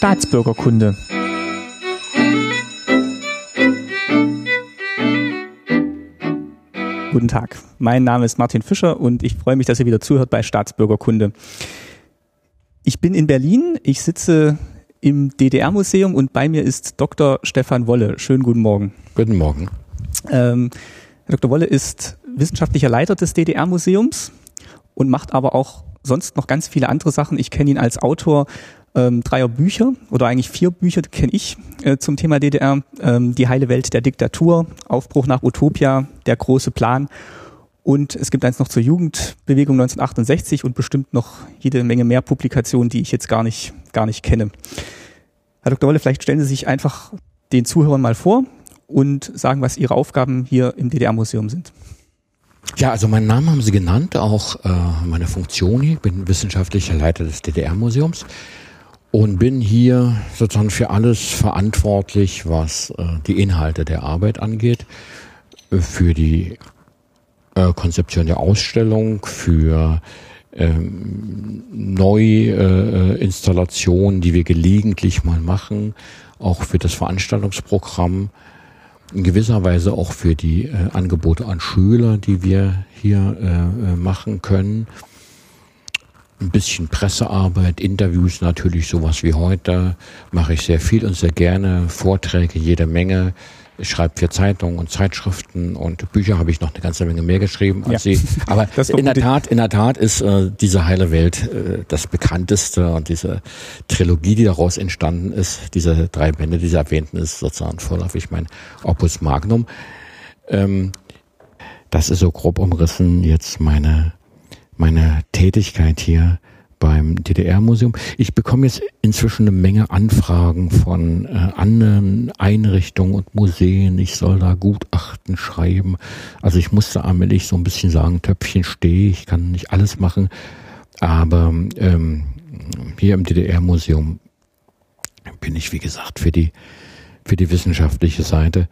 Staatsbürgerkunde. Guten Tag, mein Name ist Martin Fischer und ich freue mich, dass ihr wieder zuhört bei Staatsbürgerkunde. Ich bin in Berlin, ich sitze im DDR-Museum und bei mir ist Dr. Stefan Wolle. Schönen guten Morgen. Guten Morgen. Ähm, Dr. Wolle ist wissenschaftlicher Leiter des DDR-Museums und macht aber auch sonst noch ganz viele andere Sachen. Ich kenne ihn als Autor ähm, dreier Bücher oder eigentlich vier Bücher kenne ich äh, zum Thema DDR. Ähm, die heile Welt der Diktatur, Aufbruch nach Utopia, der große Plan und es gibt eins noch zur Jugendbewegung 1968 und bestimmt noch jede Menge mehr Publikationen, die ich jetzt gar nicht, gar nicht kenne. Herr Dr. Wolle, vielleicht stellen Sie sich einfach den Zuhörern mal vor und sagen, was Ihre Aufgaben hier im DDR-Museum sind. Ja, also meinen Namen haben Sie genannt, auch äh, meine Funktion hier. Ich bin wissenschaftlicher Leiter des DDR-Museums und bin hier sozusagen für alles verantwortlich, was äh, die Inhalte der Arbeit angeht, für die äh, Konzeption der Ausstellung, für ähm, Neuinstallationen, äh, die wir gelegentlich mal machen, auch für das Veranstaltungsprogramm, in gewisser Weise auch für die äh, Angebote an Schüler, die wir hier äh, äh machen können. Ein bisschen Pressearbeit, Interviews natürlich, sowas wie heute. Mache ich sehr viel und sehr gerne, Vorträge jede Menge, ich schreibe für Zeitungen und Zeitschriften und Bücher habe ich noch eine ganze Menge mehr geschrieben als ja. sie. Aber in der Tat, in der Tat ist äh, diese heile Welt äh, das bekannteste und diese Trilogie, die daraus entstanden ist, diese drei Bände, die Sie erwähnten, ist sozusagen vorläufig mein Opus Magnum. Ähm, das ist so grob umrissen jetzt meine meine Tätigkeit hier beim DDR-Museum. Ich bekomme jetzt inzwischen eine Menge Anfragen von äh, anderen Einrichtungen und Museen. Ich soll da Gutachten schreiben. Also ich musste allmählich so ein bisschen sagen, Töpfchen stehe, ich kann nicht alles machen. Aber ähm, hier im DDR-Museum bin ich, wie gesagt, für die, für die wissenschaftliche Seite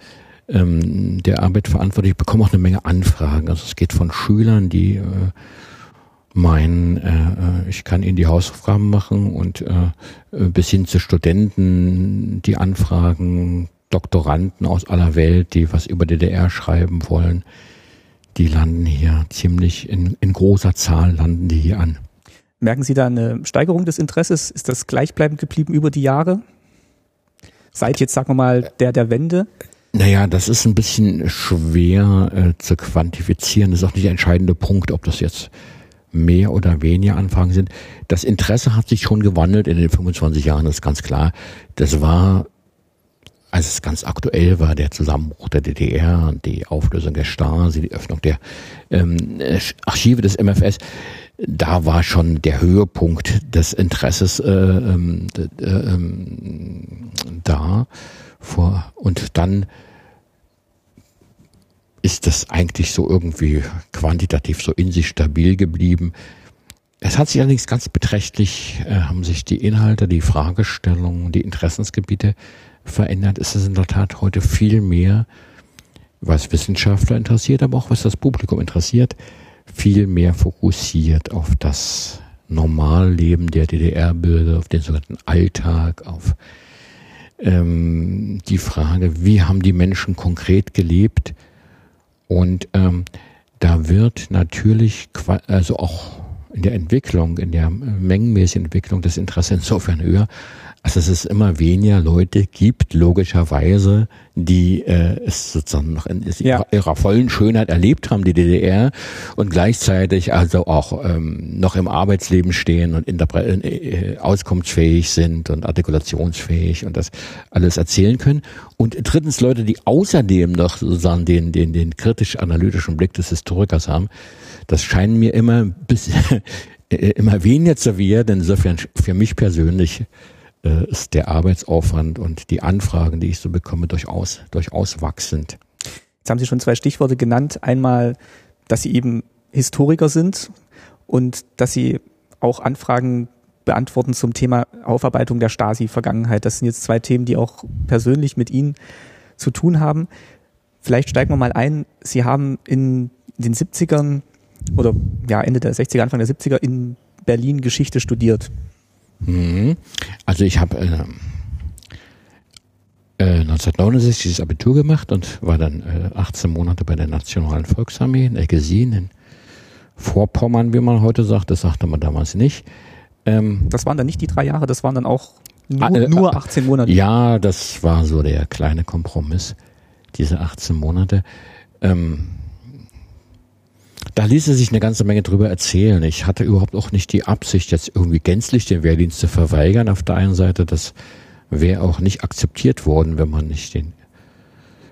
ähm, der Arbeit verantwortlich. Ich bekomme auch eine Menge Anfragen. Also es geht von Schülern, die äh, mein, äh, äh, ich kann Ihnen die Hausaufgaben machen und äh, äh, bis hin zu Studenten, die anfragen, Doktoranden aus aller Welt, die was über DDR schreiben wollen, die landen hier ziemlich in, in großer Zahl landen die hier an. Merken Sie da eine Steigerung des Interesses? Ist das gleichbleibend geblieben über die Jahre? Seit jetzt, sagen wir mal, der der Wende? Naja, das ist ein bisschen schwer äh, zu quantifizieren. Das ist auch nicht der entscheidende Punkt, ob das jetzt mehr oder weniger Anfragen sind. Das Interesse hat sich schon gewandelt in den 25 Jahren, das ist ganz klar. Das war, als es ganz aktuell war, der Zusammenbruch der DDR, die Auflösung der Stasi, die Öffnung der ähm, Archive des MFS, da war schon der Höhepunkt des Interesses äh, ähm, äh, äh, da. Vor, und dann ist das eigentlich so irgendwie quantitativ so in sich stabil geblieben. Es hat sich allerdings ganz beträchtlich, äh, haben sich die Inhalte, die Fragestellungen, die Interessensgebiete verändert. Es ist in der Tat heute viel mehr, was Wissenschaftler interessiert, aber auch was das Publikum interessiert, viel mehr fokussiert auf das Normalleben der DDR-Bürger, auf den sogenannten Alltag, auf ähm, die Frage, wie haben die Menschen konkret gelebt, und ähm, da wird natürlich, also auch in der Entwicklung, in der mengenmäßigen Entwicklung des Interesses insofern höher, als dass es immer weniger Leute gibt, logischerweise, die äh, es sozusagen noch in ja. ihrer vollen Schönheit erlebt haben, die DDR, und gleichzeitig also auch ähm, noch im Arbeitsleben stehen und äh, auskunftsfähig sind und artikulationsfähig und das alles erzählen können. Und drittens Leute, die außerdem noch sozusagen den, den, den kritisch-analytischen Blick des Historikers haben, das scheinen mir immer bis, äh, immer weniger zu werden. Insofern für mich persönlich ist der Arbeitsaufwand und die Anfragen, die ich so bekomme, durchaus, durchaus wachsend. Jetzt haben Sie schon zwei Stichworte genannt. Einmal, dass Sie eben Historiker sind und dass Sie auch Anfragen beantworten zum Thema Aufarbeitung der Stasi-Vergangenheit. Das sind jetzt zwei Themen, die auch persönlich mit Ihnen zu tun haben. Vielleicht steigen wir mal ein. Sie haben in den 70ern oder ja Ende der 60er, Anfang der 70er in Berlin Geschichte studiert? Mhm. Also ich habe äh, äh, 1969 das Abitur gemacht und war dann äh, 18 Monate bei der Nationalen Volksarmee in Eggesin in Vorpommern, wie man heute sagt. Das sagte man damals nicht. Ähm, das waren dann nicht die drei Jahre, das waren dann auch nur, äh, nur 18 Monate. Ja, das war so der kleine Kompromiss, diese 18 Monate. Ähm, da ließe sich eine ganze Menge drüber erzählen. Ich hatte überhaupt auch nicht die Absicht, jetzt irgendwie gänzlich den Wehrdienst zu verweigern. Auf der einen Seite, das wäre auch nicht akzeptiert worden, wenn man nicht den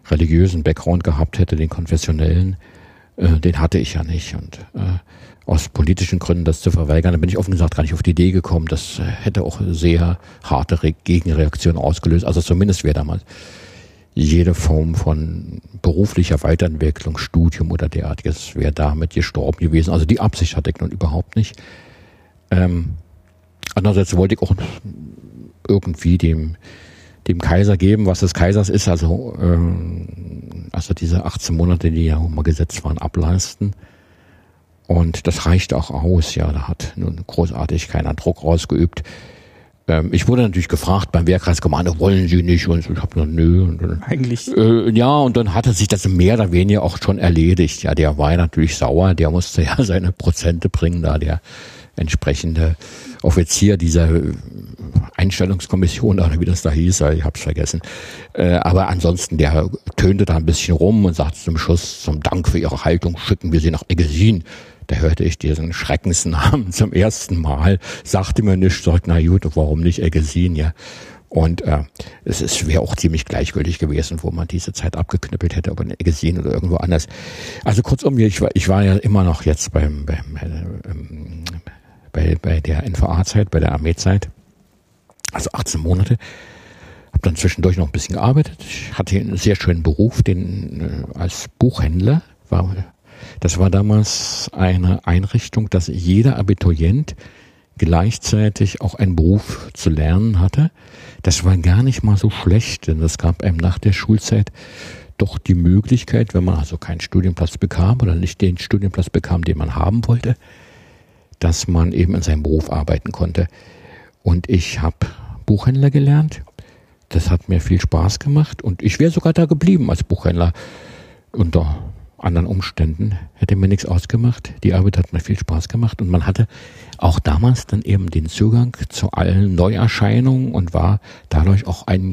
religiösen Background gehabt hätte, den konfessionellen. Äh, den hatte ich ja nicht. Und äh, aus politischen Gründen das zu verweigern, da bin ich offen gesagt gar nicht auf die Idee gekommen. Das äh, hätte auch sehr harte Re Gegenreaktionen ausgelöst. Also zumindest wäre damals jede Form von beruflicher Weiterentwicklung, Studium oder derartiges wäre damit gestorben gewesen. Also die Absicht hatte ich nun überhaupt nicht. Ähm, andererseits wollte ich auch irgendwie dem, dem Kaiser geben, was des Kaisers ist, also, ähm, also diese 18 Monate, die ja mal gesetzt waren, ableisten. Und das reicht auch aus, ja, da hat nun großartig keiner Druck ausgeübt. Ähm, ich wurde natürlich gefragt beim Wehrkreiskommando, wollen Sie nicht? Und ich habe gesagt, nö. Und dann, Eigentlich. Äh, ja, und dann hatte sich das mehr oder weniger auch schon erledigt. Ja, der war natürlich sauer, der musste ja seine Prozente bringen, da der entsprechende Offizier dieser Einstellungskommission oder wie das da hieß, ich hab's vergessen. Äh, aber ansonsten, der tönte da ein bisschen rum und sagte zum Schluss, zum Dank für Ihre Haltung schicken wir Sie nach Eggesin. Da hörte ich diesen Schreckensnamen zum ersten Mal, sagte mir nicht, sagt, na gut, warum nicht Eggesin, ja. Und äh, es, es wäre auch ziemlich gleichgültig gewesen, wo man diese Zeit abgeknüppelt hätte, ob in Eggesin oder irgendwo anders. Also kurzum, ich war, ich war ja immer noch jetzt beim, beim äh, ähm, bei, bei der NVA-Zeit, bei der Armeezeit, also 18 Monate. Habe dann zwischendurch noch ein bisschen gearbeitet. Ich hatte einen sehr schönen Beruf, den äh, als Buchhändler war das war damals eine Einrichtung, dass jeder Abiturient gleichzeitig auch einen Beruf zu lernen hatte. Das war gar nicht mal so schlecht, denn das gab einem nach der Schulzeit doch die Möglichkeit, wenn man also keinen Studienplatz bekam oder nicht den Studienplatz bekam, den man haben wollte, dass man eben in seinem Beruf arbeiten konnte. Und ich habe Buchhändler gelernt. Das hat mir viel Spaß gemacht und ich wäre sogar da geblieben als Buchhändler unter anderen Umständen hätte mir nichts ausgemacht. Die Arbeit hat mir viel Spaß gemacht und man hatte auch damals dann eben den Zugang zu allen Neuerscheinungen und war dadurch auch ein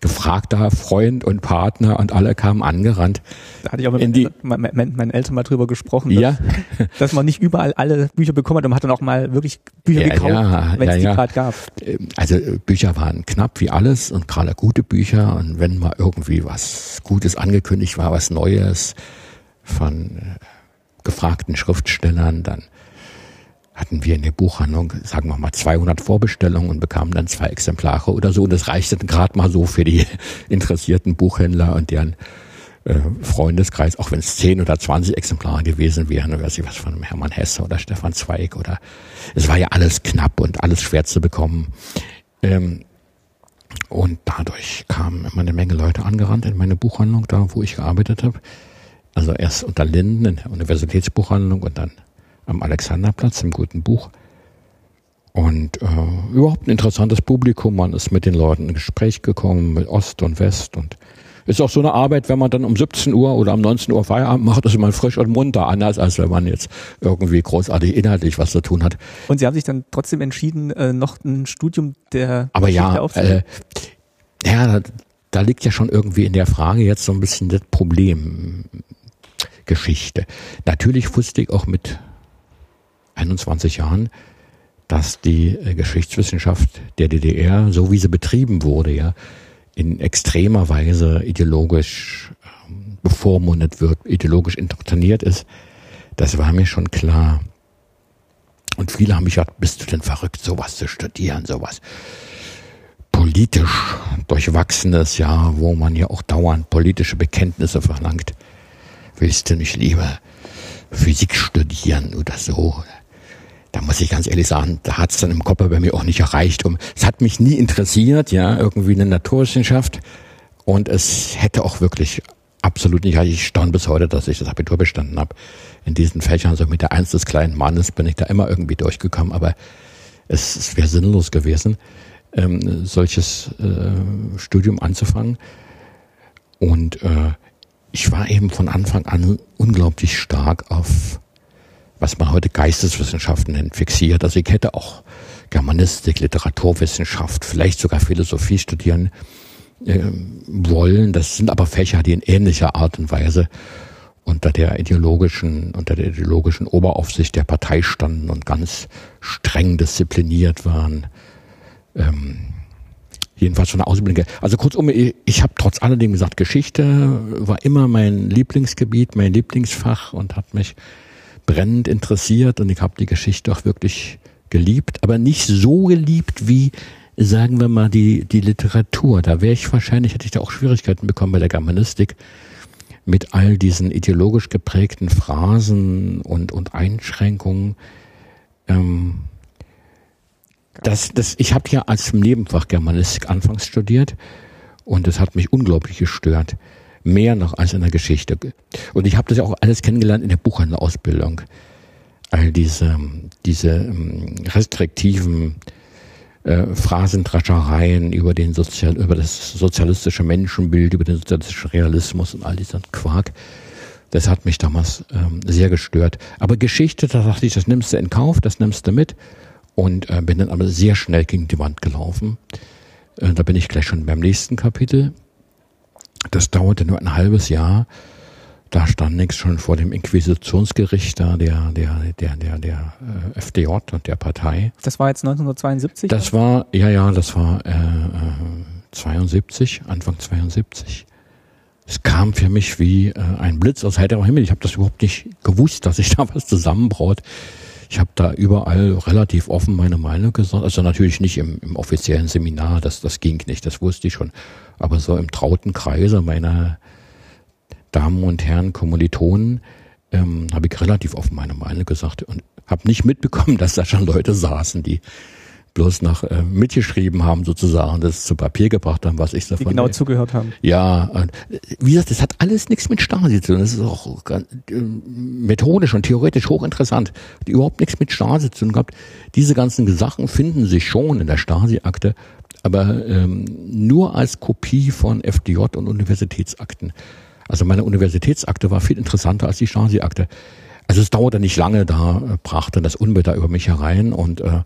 gefragter Freund und Partner und alle kamen angerannt. Da hatte ich auch mit die, meinen, meinen Eltern mal drüber gesprochen, dass, ja. dass man nicht überall alle Bücher bekommen hat und man hat dann auch mal wirklich Bücher ja, gekauft, ja, wenn es die gerade gab. Ähm, also Bücher waren knapp wie alles und gerade gute Bücher und wenn mal irgendwie was Gutes angekündigt war, was Neues, von äh, gefragten Schriftstellern. Dann hatten wir in der Buchhandlung, sagen wir mal, 200 Vorbestellungen und bekamen dann zwei Exemplare oder so. Und das reichte gerade mal so für die interessierten Buchhändler und deren äh, Freundeskreis, auch wenn es 10 oder 20 Exemplare gewesen wären, weiß ich was von Hermann Hesse oder Stefan Zweig oder es war ja alles knapp und alles schwer zu bekommen. Ähm, und dadurch kamen immer eine Menge Leute angerannt in meine Buchhandlung, da wo ich gearbeitet habe. Also erst unter Linden in der Universitätsbuchhandlung und dann am Alexanderplatz im Guten Buch. Und äh, überhaupt ein interessantes Publikum. Man ist mit den Leuten in Gespräch gekommen, mit Ost und West. Und ist auch so eine Arbeit, wenn man dann um 17 Uhr oder um 19 Uhr Feierabend macht, ist man frisch und munter, anders als wenn man jetzt irgendwie großartig inhaltlich was zu tun hat. Und Sie haben sich dann trotzdem entschieden, äh, noch ein Studium der Aber Geschichte ja, äh, ja, da, da liegt ja schon irgendwie in der Frage jetzt so ein bisschen das Problem. Geschichte. Natürlich wusste ich auch mit 21 Jahren, dass die äh, Geschichtswissenschaft der DDR, so wie sie betrieben wurde, ja, in extremer Weise ideologisch ähm, bevormundet wird, ideologisch indoktriniert ist. Das war mir schon klar. Und viele haben mich gesagt, bist du denn verrückt, sowas zu studieren, sowas politisch durchwachsenes, ja, wo man ja auch dauernd politische Bekenntnisse verlangt willst du nicht lieber Physik studieren oder so? Da muss ich ganz ehrlich sagen, da hat es dann im Kopf bei mir auch nicht erreicht. Um, es hat mich nie interessiert, ja, irgendwie eine Naturwissenschaft. Und es hätte auch wirklich ab absolut nicht. Ich staune bis heute, dass ich das Abitur bestanden habe. In diesen Fächern, so mit der Eins des kleinen Mannes, bin ich da immer irgendwie durchgekommen, aber es, es wäre sinnlos gewesen, ähm, solches äh, Studium anzufangen. Und äh, ich war eben von Anfang an unglaublich stark auf, was man heute Geisteswissenschaften nennt, fixiert. Also ich hätte auch Germanistik, Literaturwissenschaft, vielleicht sogar Philosophie studieren äh, wollen. Das sind aber Fächer, die in ähnlicher Art und Weise unter der ideologischen, unter der ideologischen Oberaufsicht der Partei standen und ganz streng diszipliniert waren. Ähm, jedenfalls von der Ausbildung. Also kurzum, ich, habe trotz alledem gesagt, Geschichte war immer mein Lieblingsgebiet, mein Lieblingsfach und hat mich brennend interessiert und ich habe die Geschichte auch wirklich geliebt, aber nicht so geliebt wie sagen wir mal die die Literatur. Da wäre ich wahrscheinlich hätte ich da auch Schwierigkeiten bekommen bei der Germanistik mit all diesen ideologisch geprägten Phrasen und und Einschränkungen. Ähm, das, das, ich habe ja als Nebenfach Germanistik anfangs studiert und das hat mich unglaublich gestört. Mehr noch als in der Geschichte. Und ich habe das ja auch alles kennengelernt in der Buchhandelausbildung. All diese, diese ähm, restriktiven äh, Phrasentraschereien über den Sozial, über das sozialistische Menschenbild, über den sozialistischen Realismus und all dieser Quark. Das hat mich damals ähm, sehr gestört. Aber Geschichte, da dachte ich, das nimmst du in Kauf, das nimmst du mit und äh, bin dann aber sehr schnell gegen die Wand gelaufen. Äh, da bin ich gleich schon beim nächsten Kapitel. Das dauerte nur ein halbes Jahr. Da stand nichts schon vor dem Inquisitionsgericht da, der, der, der, der, der äh, FDJ und der Partei. Das war jetzt 1972? Das war, ja, ja, das war äh, äh, 72, Anfang 72. Es kam für mich wie äh, ein Blitz aus heiterem Himmel. Ich habe das überhaupt nicht gewusst, dass sich da was zusammenbraut. Ich habe da überall relativ offen meine Meinung gesagt. Also natürlich nicht im, im offiziellen Seminar, das, das ging nicht, das wusste ich schon. Aber so im trauten Kreise meiner Damen und Herren Kommilitonen ähm, habe ich relativ offen meine Meinung gesagt und habe nicht mitbekommen, dass da schon Leute saßen, die bloß noch äh, mitgeschrieben haben sozusagen, das zu Papier gebracht haben, was ich davon. Die genau zugehört haben. Ja, und, wie gesagt, das hat alles nichts mit Stasi zu tun. Das ist auch ganz, äh, methodisch und theoretisch hochinteressant. Hat überhaupt nichts mit Stasi zu tun gehabt. Diese ganzen Sachen finden sich schon in der Stasi-Akte, aber ähm, nur als Kopie von FDJ und Universitätsakten. Also meine Universitätsakte war viel interessanter als die Stasi-Akte. Also es dauerte nicht lange, da äh, brachte das da über mich herein und äh,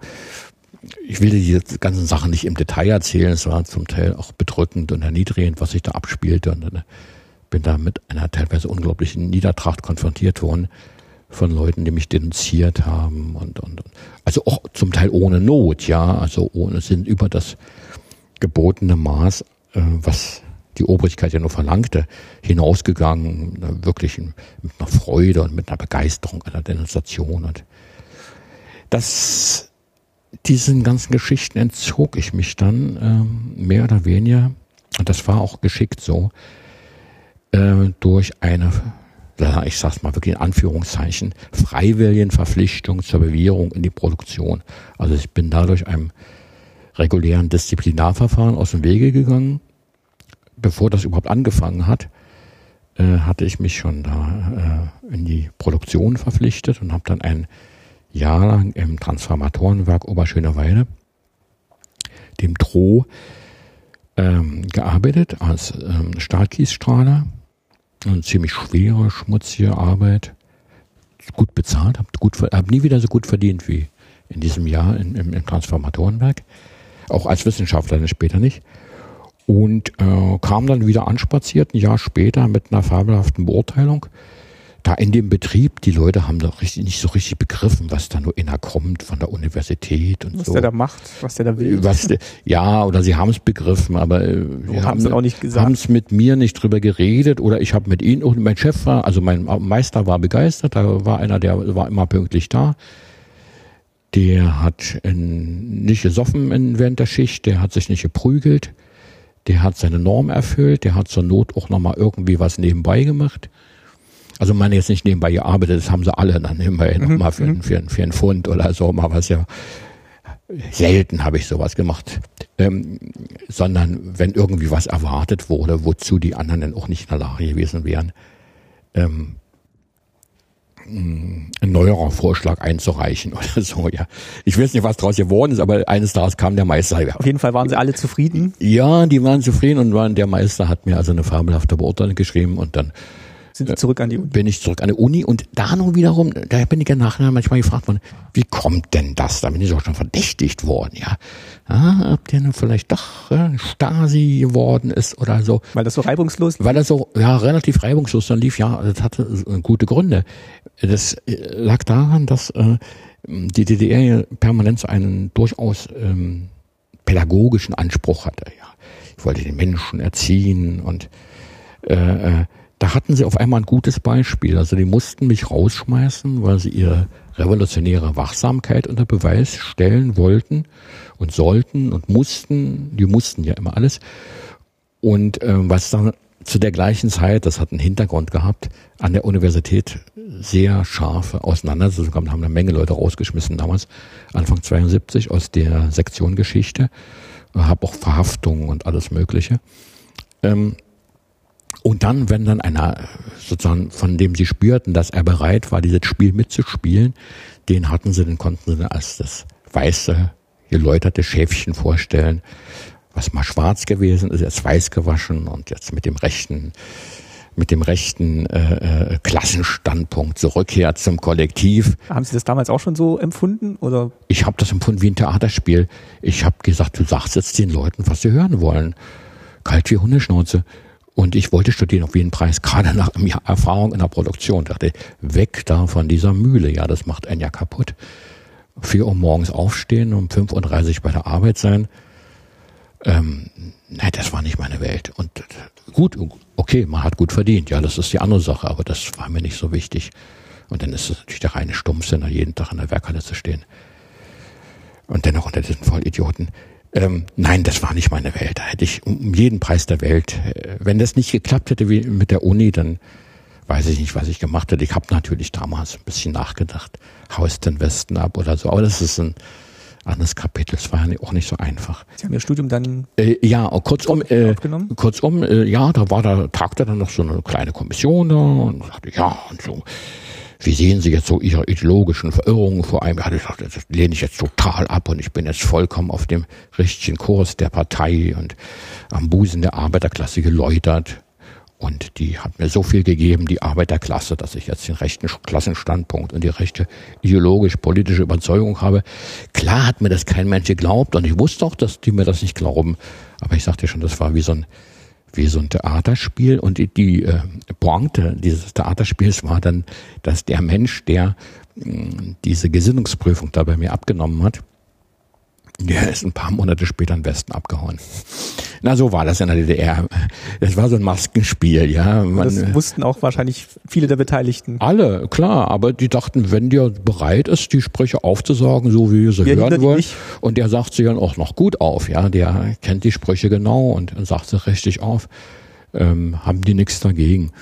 ich will die ganzen Sachen nicht im Detail erzählen. Es war zum Teil auch bedrückend und erniedrigend, was sich da abspielte. Und dann bin da mit einer teilweise unglaublichen Niedertracht konfrontiert worden von Leuten, die mich denunziert haben und, und, und also auch zum Teil ohne Not, ja, also ohne sind über das gebotene Maß, äh, was die Obrigkeit ja nur verlangte, hinausgegangen, wirklich mit einer Freude und mit einer Begeisterung einer Denunziation und das diesen ganzen Geschichten entzog ich mich dann ähm, mehr oder weniger, und das war auch geschickt so, äh, durch eine, ich sag's mal wirklich in Anführungszeichen, freiwilligen Verpflichtung zur Bewährung in die Produktion. Also ich bin dadurch einem regulären Disziplinarverfahren aus dem Wege gegangen. Bevor das überhaupt angefangen hat, äh, hatte ich mich schon da äh, in die Produktion verpflichtet und habe dann ein jahrelang im Transformatorenwerk Oberschöneweide, dem Droh, ähm, gearbeitet als ähm, Stahlkiesstrahler. Eine ziemlich schwere, schmutzige Arbeit. Gut bezahlt, hab, gut, hab nie wieder so gut verdient wie in diesem Jahr im, im, im Transformatorenwerk. Auch als Wissenschaftler später nicht. Und äh, kam dann wieder anspaziert, ein Jahr später mit einer fabelhaften Beurteilung da in dem Betrieb, die Leute haben doch richtig, nicht so richtig begriffen, was da nur inner kommt von der Universität und was so. Was der da macht, was der da will. Was, ja, oder sie haben es begriffen, aber äh, sie haben es auch nicht gesagt. Haben es mit mir nicht drüber geredet oder ich habe mit ihnen, und mein Chef war, also mein Meister war begeistert, da war einer, der war immer pünktlich da. Der hat in, nicht gesoffen in, während der Schicht, der hat sich nicht geprügelt, der hat seine Norm erfüllt, der hat zur Not auch nochmal irgendwie was nebenbei gemacht. Also meine jetzt nicht nebenbei gearbeitet, das haben sie alle dann nebenbei mhm. nochmal für, mhm. für, für einen Pfund oder so, mal was ja. selten habe ich sowas gemacht, ähm, sondern wenn irgendwie was erwartet wurde, wozu die anderen dann auch nicht in der Lage gewesen wären, ähm, ein neuerer Vorschlag einzureichen oder so, ja. Ich weiß nicht, was daraus geworden ist, aber eines Tages kam der Meister. Auf jeden Fall waren sie alle zufrieden. Ja, die waren zufrieden und waren, der Meister hat mir also eine fabelhafte Beurteilung geschrieben und dann sind Sie zurück an die Uni? Bin ich zurück an die Uni und da nun wiederum, da bin ich ja nachher manchmal gefragt worden, wie kommt denn das? Da bin ich auch schon verdächtigt worden, ja. Ah, ob der nun vielleicht doch äh, Stasi geworden ist oder so. Weil das so reibungslos lief? Weil das so, ja, relativ reibungslos dann lief, ja, das hatte äh, gute Gründe. Das äh, lag daran, dass äh, die DDR permanent einen durchaus ähm, pädagogischen Anspruch hatte, ja. Ich wollte den Menschen erziehen und äh, äh da hatten sie auf einmal ein gutes Beispiel. Also die mussten mich rausschmeißen, weil sie ihre revolutionäre Wachsamkeit unter Beweis stellen wollten und sollten und mussten. Die mussten ja immer alles. Und äh, was dann zu der gleichen Zeit, das hat einen Hintergrund gehabt, an der Universität sehr scharfe Auseinandersetzungen haben eine Menge Leute rausgeschmissen damals, Anfang 72 aus der Sektion Geschichte, habe auch Verhaftungen und alles Mögliche. Ähm, und dann, wenn dann einer sozusagen, von dem sie spürten, dass er bereit war, dieses Spiel mitzuspielen, den hatten sie, den konnten sie als das weiße, geläuterte Schäfchen vorstellen, was mal schwarz gewesen ist, jetzt weiß gewaschen und jetzt mit dem rechten, mit dem rechten äh, äh, Klassenstandpunkt zurückkehrt zum Kollektiv. Haben Sie das damals auch schon so empfunden oder? Ich habe das empfunden wie ein Theaterspiel. Ich habe gesagt, du sagst jetzt den Leuten, was sie hören wollen. Kalt wie Hundeschnauze. Und ich wollte studieren auf jeden Preis, gerade nach einem Erfahrung in der Produktion. Ich dachte, weg da von dieser Mühle. Ja, das macht einen ja kaputt. Vier Uhr morgens aufstehen, um 5.30 Uhr bei der Arbeit sein. Ähm, nein, das war nicht meine Welt. Und gut, okay, man hat gut verdient. Ja, das ist die andere Sache, aber das war mir nicht so wichtig. Und dann ist es natürlich der reine Stumpfsinn, jeden Tag in der Werkhalle zu stehen. Und dennoch unter diesen Vollidioten. Ähm, nein, das war nicht meine Welt. Da hätte ich um jeden Preis der Welt, äh, wenn das nicht geklappt hätte wie mit der Uni, dann weiß ich nicht, was ich gemacht hätte. Ich habe natürlich damals ein bisschen nachgedacht, haust den Westen ab oder so, aber das ist ein anderes Kapitel. Es war ja auch nicht so einfach. Sie haben Ihr Studium dann äh, ja kurzum äh, kurzum äh, ja, da war da tagte dann noch so eine kleine Kommission da und sagte ja und so wie sehen Sie jetzt so Ihre ideologischen Verirrungen vor einem? Ja, das, lehne ich jetzt total ab und ich bin jetzt vollkommen auf dem richtigen Kurs der Partei und am Busen der Arbeiterklasse geläutert. Und die hat mir so viel gegeben, die Arbeiterklasse, dass ich jetzt den rechten Klassenstandpunkt und die rechte ideologisch-politische Überzeugung habe. Klar hat mir das kein Mensch geglaubt und ich wusste auch, dass die mir das nicht glauben. Aber ich sagte schon, das war wie so ein wie so ein Theaterspiel. Und die, die äh, Pointe dieses Theaterspiels war dann, dass der Mensch, der mh, diese Gesinnungsprüfung da bei mir abgenommen hat, der ist ein paar Monate später im Westen abgehauen. Na, so war das in der DDR. Das war so ein Maskenspiel, ja. Man, das wussten auch wahrscheinlich viele der Beteiligten. Alle, klar. Aber die dachten, wenn der bereit ist, die Sprüche aufzusagen, so wie wir sie wir hören wollen, und der sagt sie dann auch noch gut auf, ja. Der kennt die Sprüche genau und sagt sie richtig auf, ähm, haben die nichts dagegen.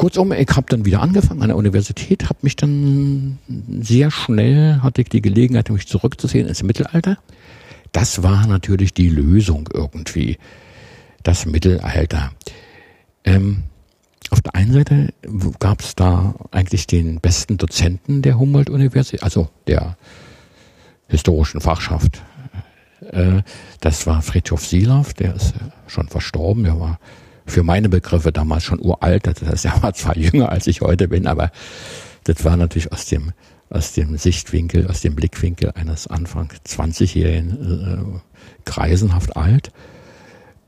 Kurzum, ich habe dann wieder angefangen an der Universität, habe mich dann sehr schnell, hatte ich die Gelegenheit, mich zurückzusehen ins Mittelalter. Das war natürlich die Lösung irgendwie, das Mittelalter. Ähm, auf der einen Seite gab es da eigentlich den besten Dozenten der Humboldt-Universität, also der historischen Fachschaft. Äh, das war Friedhof Silav, der ist schon verstorben, der war für meine Begriffe damals schon uralt. Das heißt, er war zwar jünger als ich heute bin, aber das war natürlich aus dem, aus dem Sichtwinkel, aus dem Blickwinkel eines Anfang 20-Jährigen äh, greisenhaft alt.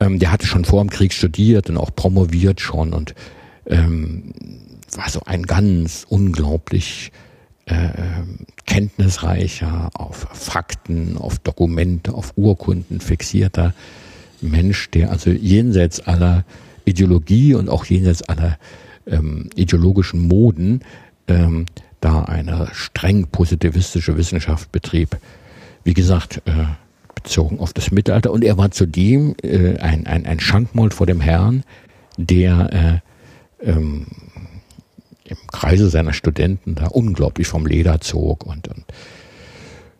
Ähm, der hatte schon vor dem Krieg studiert und auch promoviert schon und ähm, war so ein ganz unglaublich äh, kenntnisreicher, auf Fakten, auf Dokumente, auf Urkunden fixierter Mensch, der also jenseits aller Ideologie und auch jenseits aller ähm, ideologischen Moden ähm, da eine streng positivistische Wissenschaft betrieb. Wie gesagt, äh, bezogen auf das Mittelalter. Und er war zudem äh, ein, ein, ein Schankmaul vor dem Herrn, der äh, ähm, im Kreise seiner Studenten da unglaublich vom Leder zog und, und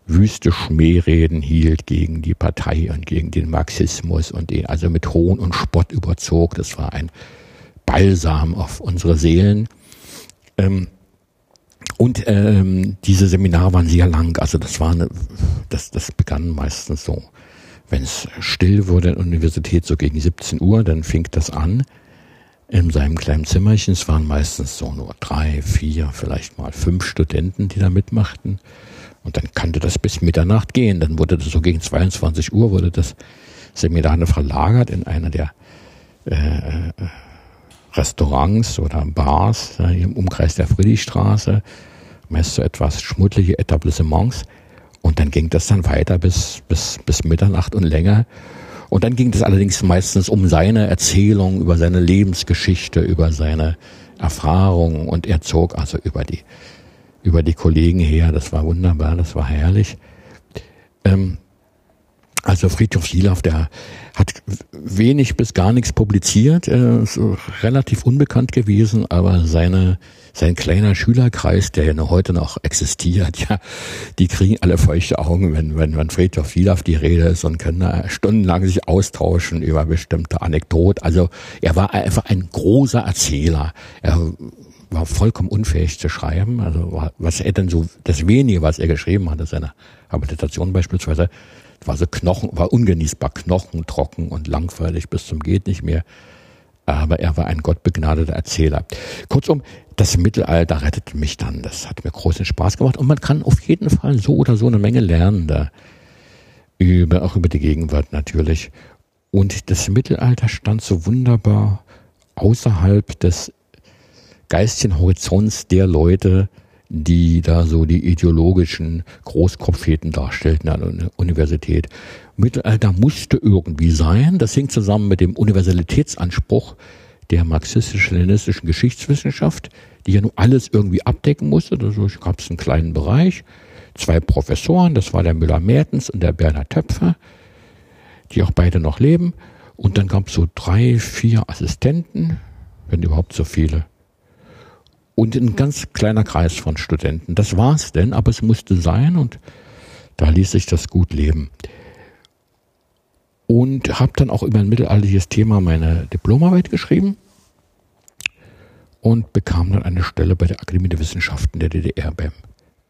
wüste Schmähreden hielt gegen die Partei und gegen den Marxismus und den also mit Hohn und Spott überzog. Das war ein Balsam auf unsere Seelen. Ähm, und ähm, diese Seminare waren sehr lang. Also das war eine, das, das begann meistens so, wenn es still wurde in der Universität, so gegen 17 Uhr, dann fing das an in seinem kleinen Zimmerchen. Es waren meistens so nur drei, vier, vielleicht mal fünf Studenten, die da mitmachten. Und dann kannte das bis Mitternacht gehen. Dann wurde das so gegen 22 Uhr wurde das Seminar verlagert in einer der äh, äh, Restaurants oder Bars äh, im Umkreis der Friedrichstraße, meist so etwas schmuddlige Etablissements. Und dann ging das dann weiter bis, bis, bis Mitternacht und länger. Und dann ging es allerdings meistens um seine Erzählung, über seine Lebensgeschichte, über seine Erfahrungen. Und er zog also über die über die Kollegen her. Das war wunderbar, das war herrlich. Ähm, also Friedhof Silaff, der hat wenig bis gar nichts publiziert, äh, so relativ unbekannt gewesen, aber seine, sein kleiner Schülerkreis, der ja noch heute noch existiert, ja, die kriegen alle feuchte Augen, wenn, wenn, wenn Friedhof Silaff die Rede ist und können da stundenlang sich austauschen über bestimmte Anekdoten. Also er war einfach ein großer Erzähler. Er war vollkommen unfähig zu schreiben. Also was er denn so, das wenige, was er geschrieben hatte, seine Habilitation beispielsweise, war so Knochen, war ungenießbar knochentrocken und langweilig bis zum geht nicht mehr. Aber er war ein gottbegnadeter Erzähler. Kurzum, das Mittelalter rettete mich dann. Das hat mir großen Spaß gemacht. Und man kann auf jeden Fall so oder so eine Menge lernen da. Über, auch über die Gegenwart natürlich. Und das Mittelalter stand so wunderbar außerhalb des geistigen Horizonts der Leute, die da so die ideologischen Großkopfheten darstellten an der Universität. Mittelalter musste irgendwie sein. Das hing zusammen mit dem Universalitätsanspruch der marxistisch-leninistischen Geschichtswissenschaft, die ja nun alles irgendwie abdecken musste. Dadurch gab es einen kleinen Bereich. Zwei Professoren, das war der Müller-Mertens und der Bernhard Töpfer, die auch beide noch leben. Und dann gab es so drei, vier Assistenten, wenn überhaupt so viele und ein ganz kleiner Kreis von Studenten. Das war's denn, aber es musste sein und da ließ sich das gut leben. Und habe dann auch über ein mittelalterliches Thema meine Diplomarbeit geschrieben und bekam dann eine Stelle bei der Akademie der Wissenschaften der DDR beim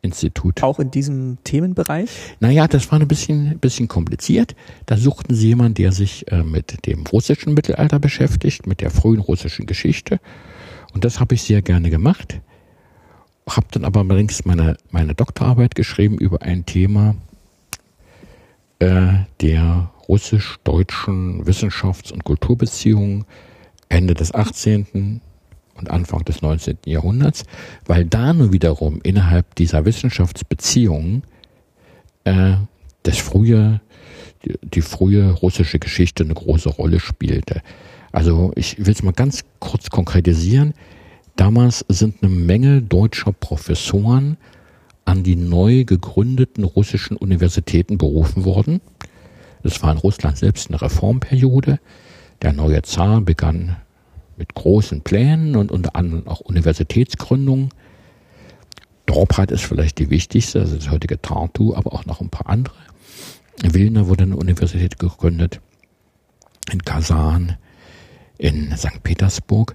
Institut. Auch in diesem Themenbereich? Naja, das war ein bisschen, bisschen kompliziert. Da suchten sie jemanden, der sich äh, mit dem russischen Mittelalter beschäftigt, mit der frühen russischen Geschichte und das habe ich sehr gerne gemacht. Habe dann aber allerdings meine, meine Doktorarbeit geschrieben über ein Thema äh, der russisch-deutschen Wissenschafts- und Kulturbeziehungen Ende des 18. und Anfang des 19. Jahrhunderts, weil da nur wiederum innerhalb dieser Wissenschaftsbeziehungen äh, das frühe, die, die frühe russische Geschichte eine große Rolle spielte. Also ich will es mal ganz kurz konkretisieren. Damals sind eine Menge deutscher Professoren an die neu gegründeten russischen Universitäten berufen worden. Es war in Russland selbst eine Reformperiode. Der neue Zar begann mit großen Plänen und unter anderem auch Universitätsgründungen. Dorpat ist vielleicht die wichtigste, also das heutige Tartu, aber auch noch ein paar andere. In Wilna wurde eine Universität gegründet, in Kasan, in St. Petersburg.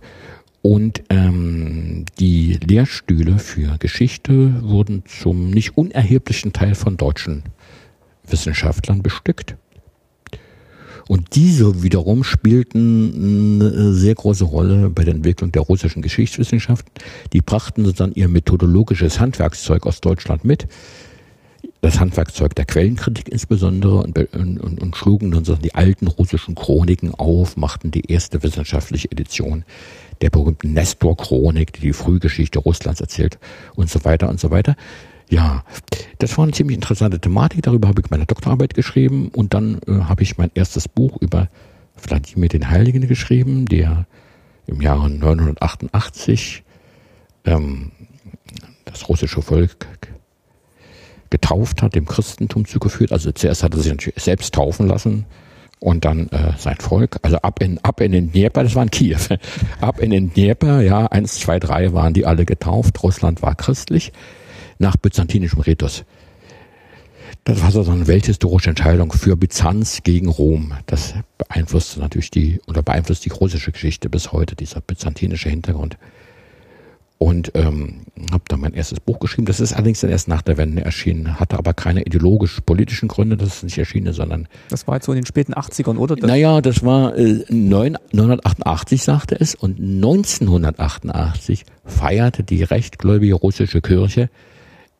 Und ähm, die Lehrstühle für Geschichte wurden zum nicht unerheblichen Teil von deutschen Wissenschaftlern bestückt. Und diese wiederum spielten eine sehr große Rolle bei der Entwicklung der russischen Geschichtswissenschaft. Die brachten dann ihr methodologisches Handwerkszeug aus Deutschland mit das Handwerkzeug der Quellenkritik insbesondere und, und, und, schlugen dann die alten russischen Chroniken auf, machten die erste wissenschaftliche Edition der berühmten Nestor-Chronik, die die Frühgeschichte Russlands erzählt und so weiter und so weiter. Ja, das war eine ziemlich interessante Thematik. Darüber habe ich meine Doktorarbeit geschrieben und dann äh, habe ich mein erstes Buch über Wladimir den Heiligen geschrieben, der im Jahre 988 ähm, das russische Volk getauft hat, dem Christentum zugeführt. Also zuerst hat er sich natürlich selbst taufen lassen und dann äh, sein Volk. Also ab in, ab in den Dnieper, das war in Kiew, ab in den Dnieper, ja, eins, zwei, drei waren die alle getauft. Russland war christlich nach byzantinischem Ritus. Das war so eine welthistorische Entscheidung für Byzanz gegen Rom. Das beeinflusste natürlich die oder beeinflusst die russische Geschichte bis heute, dieser byzantinische Hintergrund. Und ähm, habe dann mein erstes Buch geschrieben. Das ist allerdings dann erst nach der Wende erschienen, hatte aber keine ideologisch-politischen Gründe, dass es nicht erschienen ist, sondern. Das war jetzt so in den späten 80ern, oder? Das naja, das war äh, 988, sagte es, und 1988 feierte die rechtgläubige russische Kirche,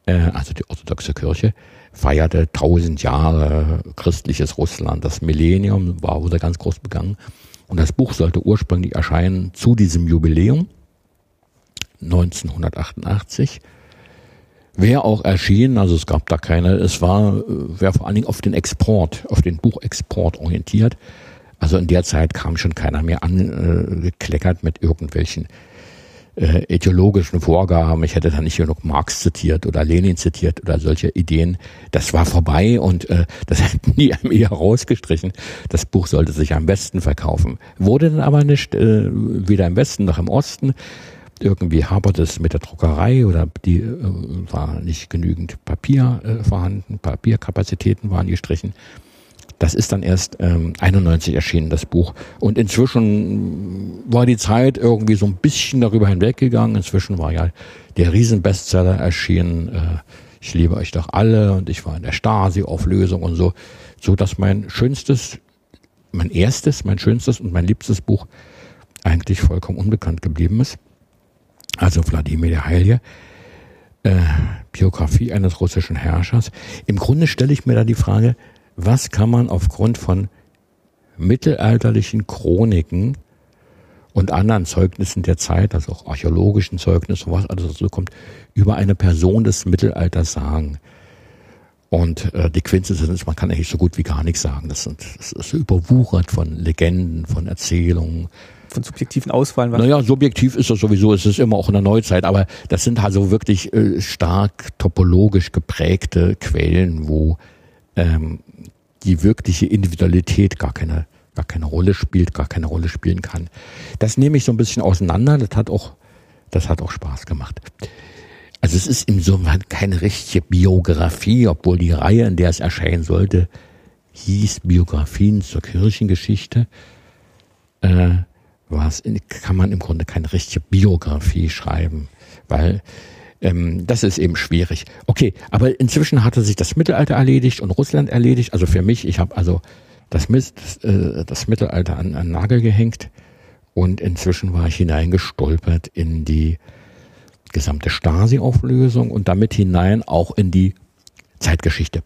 äh, also die orthodoxe Kirche, feierte 1000 Jahre christliches Russland. Das Millennium war, wurde ganz groß begangen. Und das Buch sollte ursprünglich erscheinen zu diesem Jubiläum 1988. Wäre auch erschienen, also es gab da keine, es war, wäre vor allen Dingen auf den Export, auf den Buchexport orientiert. Also in der Zeit kam schon keiner mehr angekleckert mit irgendwelchen äh, ideologischen Vorgaben. Ich hätte da nicht genug Marx zitiert oder Lenin zitiert oder solche Ideen. Das war vorbei und äh, das hätten die einem eher rausgestrichen. Das Buch sollte sich am besten verkaufen. Wurde dann aber nicht, äh, weder im Westen noch im Osten. Irgendwie haperte es mit der Druckerei oder die äh, war nicht genügend Papier äh, vorhanden, Papierkapazitäten waren gestrichen. Das ist dann erst ähm, 91 erschienen, das Buch. Und inzwischen war die Zeit irgendwie so ein bisschen darüber hinweggegangen. Inzwischen war ja der Riesenbestseller erschienen. Äh, ich liebe euch doch alle und ich war in der Stasi-Auflösung und so, so dass mein schönstes, mein erstes, mein schönstes und mein liebstes Buch eigentlich vollkommen unbekannt geblieben ist. Also Wladimir der Heilige, äh, Biografie eines russischen Herrschers. Im Grunde stelle ich mir da die Frage, was kann man aufgrund von mittelalterlichen Chroniken und anderen Zeugnissen der Zeit, also auch archäologischen Zeugnissen, was alles dazu kommt, über eine Person des Mittelalters sagen. Und äh, die Quintessenz ist, man kann eigentlich so gut wie gar nichts sagen. Das, sind, das ist überwuchert von Legenden, von Erzählungen. Von subjektiven Auswahlen. Naja, subjektiv ist das sowieso, es ist immer auch in der Neuzeit, aber das sind also wirklich äh, stark topologisch geprägte Quellen, wo ähm, die wirkliche Individualität gar keine, gar keine Rolle spielt, gar keine Rolle spielen kann. Das nehme ich so ein bisschen auseinander. Das hat auch, das hat auch Spaß gemacht. Also es ist insofern keine richtige Biografie, obwohl die Reihe, in der es erscheinen sollte, hieß Biografien zur Kirchengeschichte. Äh, was kann man im Grunde keine richtige Biografie schreiben, weil ähm, das ist eben schwierig. Okay, aber inzwischen hatte sich das Mittelalter erledigt und Russland erledigt. Also für mich, ich habe also das, das, äh, das Mittelalter an, an Nagel gehängt und inzwischen war ich hineingestolpert in die gesamte Stasi-Auflösung und damit hinein auch in die Zeitgeschichte.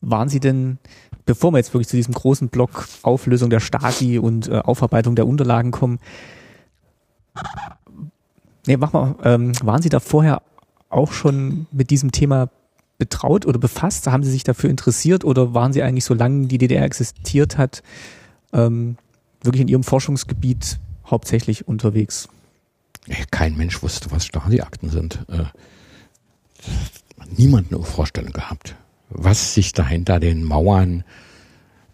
Waren Sie denn, bevor wir jetzt wirklich zu diesem großen Block Auflösung der Stasi und äh, Aufarbeitung der Unterlagen kommen, nee, mach mal, ähm, waren Sie da vorher auch schon mit diesem Thema betraut oder befasst? Haben Sie sich dafür interessiert oder waren Sie eigentlich, solange die DDR existiert hat, ähm, wirklich in Ihrem Forschungsgebiet hauptsächlich unterwegs? Kein Mensch wusste, was Stasi-Akten sind. Äh, niemand eine Vorstellung gehabt, was sich dahinter den Mauern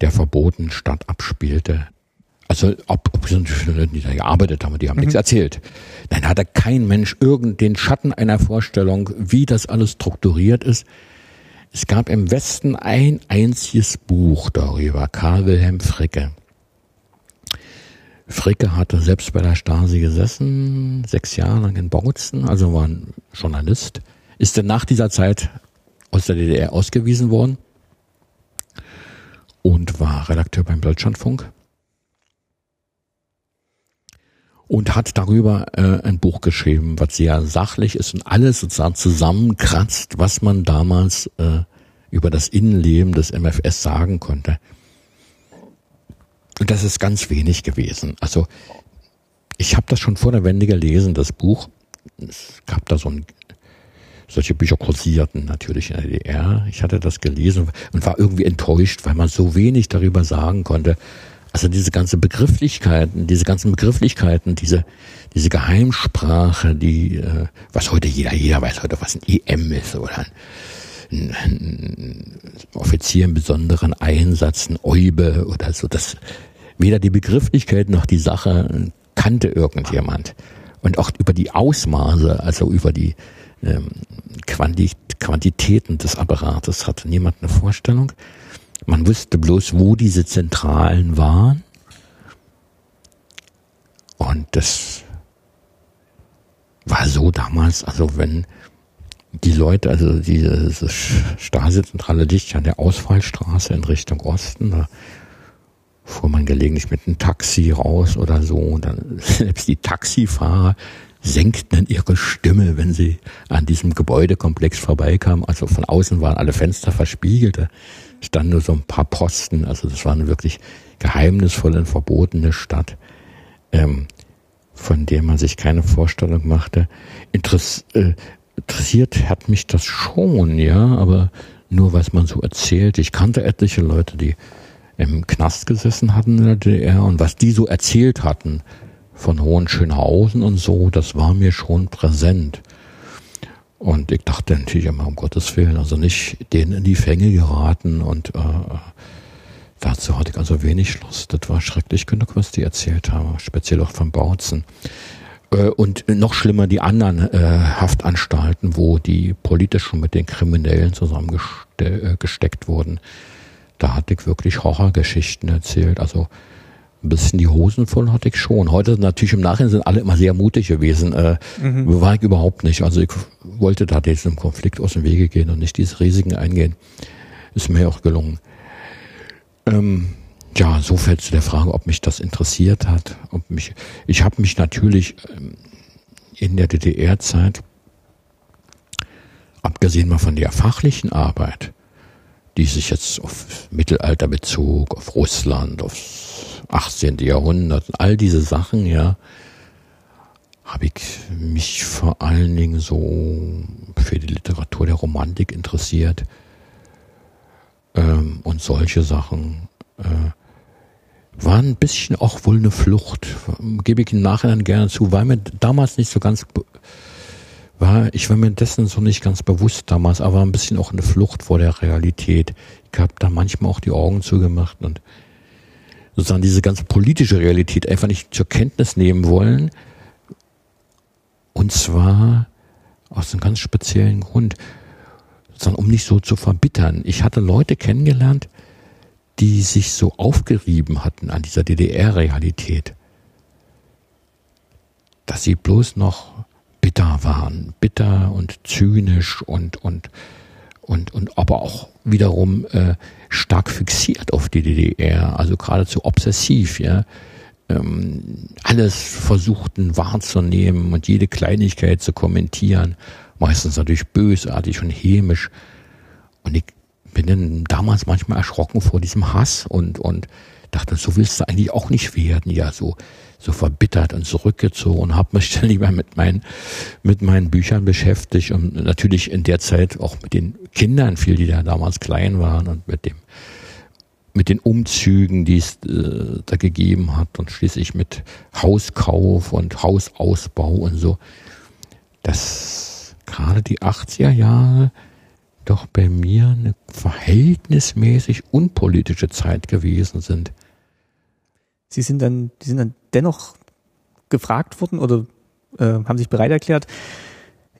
der verbotenen Stadt abspielte. Also ob, ob die da gearbeitet haben, die haben mhm. nichts erzählt. Dann hatte kein Mensch irgend den Schatten einer Vorstellung, wie das alles strukturiert ist. Es gab im Westen ein einziges Buch darüber, Karl Wilhelm Fricke. Fricke hatte selbst bei der Stasi gesessen, sechs Jahre lang in Bautzen, also war ein Journalist, ist dann nach dieser Zeit aus der DDR ausgewiesen worden und war Redakteur beim Deutschlandfunk und hat darüber äh, ein Buch geschrieben, was sehr sachlich ist und alles sozusagen zusammenkratzt, was man damals äh, über das Innenleben des MFS sagen konnte. Und das ist ganz wenig gewesen. Also ich habe das schon vor der Wende gelesen, das Buch. Es gab da so ein solche Bücher kursierten natürlich in der DDR. Ich hatte das gelesen und war irgendwie enttäuscht, weil man so wenig darüber sagen konnte, also diese ganze Begrifflichkeiten, diese ganzen Begrifflichkeiten, diese, diese Geheimsprache, die, äh, was heute jeder, jeder weiß heute, was ein EM ist oder ein, ein Offizier im besonderen Einsatz, ein Eube oder so, das, weder die Begrifflichkeit noch die Sache kannte irgendjemand. Und auch über die Ausmaße, also über die, Quantitäten des Apparates hatte niemand eine Vorstellung. Man wusste bloß, wo diese Zentralen waren. Und das war so damals, also wenn die Leute, also diese Stasi-Zentrale ja an der Ausfallstraße in Richtung Osten, da fuhr man gelegentlich mit einem Taxi raus oder so. Und dann selbst die Taxifahrer senkten ihre Stimme, wenn sie an diesem Gebäudekomplex vorbeikamen. Also von außen waren alle Fenster verspiegelt, da standen nur so ein paar Posten. Also das war eine wirklich geheimnisvolle und verbotene Stadt, ähm, von der man sich keine Vorstellung machte. Interess äh, interessiert hat mich das schon, ja, aber nur was man so erzählt. Ich kannte etliche Leute, die im Knast gesessen hatten in der DDR und was die so erzählt hatten von Hohenschönhausen und so, das war mir schon präsent. Und ich dachte natürlich immer, um Gottes Willen, also nicht denen in die Fänge geraten und äh, dazu hatte ich also wenig Lust. Das war schrecklich genug, was die erzählt haben, speziell auch von Bautzen. Äh, und noch schlimmer die anderen äh, Haftanstalten, wo die politisch schon mit den Kriminellen zusammengesteckt wurden da hatte ich wirklich Horrorgeschichten erzählt. Also ein bisschen die Hosen voll hatte ich schon. Heute natürlich im Nachhinein sind alle immer sehr mutig gewesen. Äh, mhm. War ich überhaupt nicht. Also ich wollte da diesem Konflikt aus dem Wege gehen und nicht diese Risiken eingehen. Ist mir auch gelungen. Ähm, ja, so fällt zu der Frage, ob mich das interessiert hat. Ob mich, ich habe mich natürlich ähm, in der DDR-Zeit, abgesehen mal von der fachlichen Arbeit, die sich jetzt auf Mittelalter bezog, auf Russland, aufs 18. Jahrhundert, all diese Sachen, ja, habe ich mich vor allen Dingen so für die Literatur der Romantik interessiert ähm, und solche Sachen. Äh, war ein bisschen auch wohl eine Flucht, gebe ich im Nachhinein gerne zu, weil mir damals nicht so ganz war, ich war mir dessen so nicht ganz bewusst damals, aber ein bisschen auch eine Flucht vor der Realität. Ich habe da manchmal auch die Augen zugemacht und sozusagen diese ganze politische Realität einfach nicht zur Kenntnis nehmen wollen. Und zwar aus einem ganz speziellen Grund, sozusagen um nicht so zu verbittern. Ich hatte Leute kennengelernt, die sich so aufgerieben hatten an dieser DDR-Realität, dass sie bloß noch bitter waren, bitter und zynisch und und und und aber auch wiederum äh, stark fixiert auf die DDR, also geradezu obsessiv, ja. Ähm, alles versuchten wahrzunehmen und jede Kleinigkeit zu kommentieren, meistens natürlich bösartig und hämisch. Und ich bin dann damals manchmal erschrocken vor diesem Hass und und dachte, so willst du eigentlich auch nicht werden, ja, so so verbittert und zurückgezogen und habe mich dann lieber mit meinen, mit meinen Büchern beschäftigt und natürlich in der Zeit auch mit den Kindern viel, die da damals klein waren und mit dem mit den Umzügen, die es äh, da gegeben hat und schließlich mit Hauskauf und Hausausbau und so, dass gerade die 80er Jahre doch bei mir eine verhältnismäßig unpolitische Zeit gewesen sind. Sie sind dann, die sind dann dennoch gefragt worden oder äh, haben sich bereit erklärt,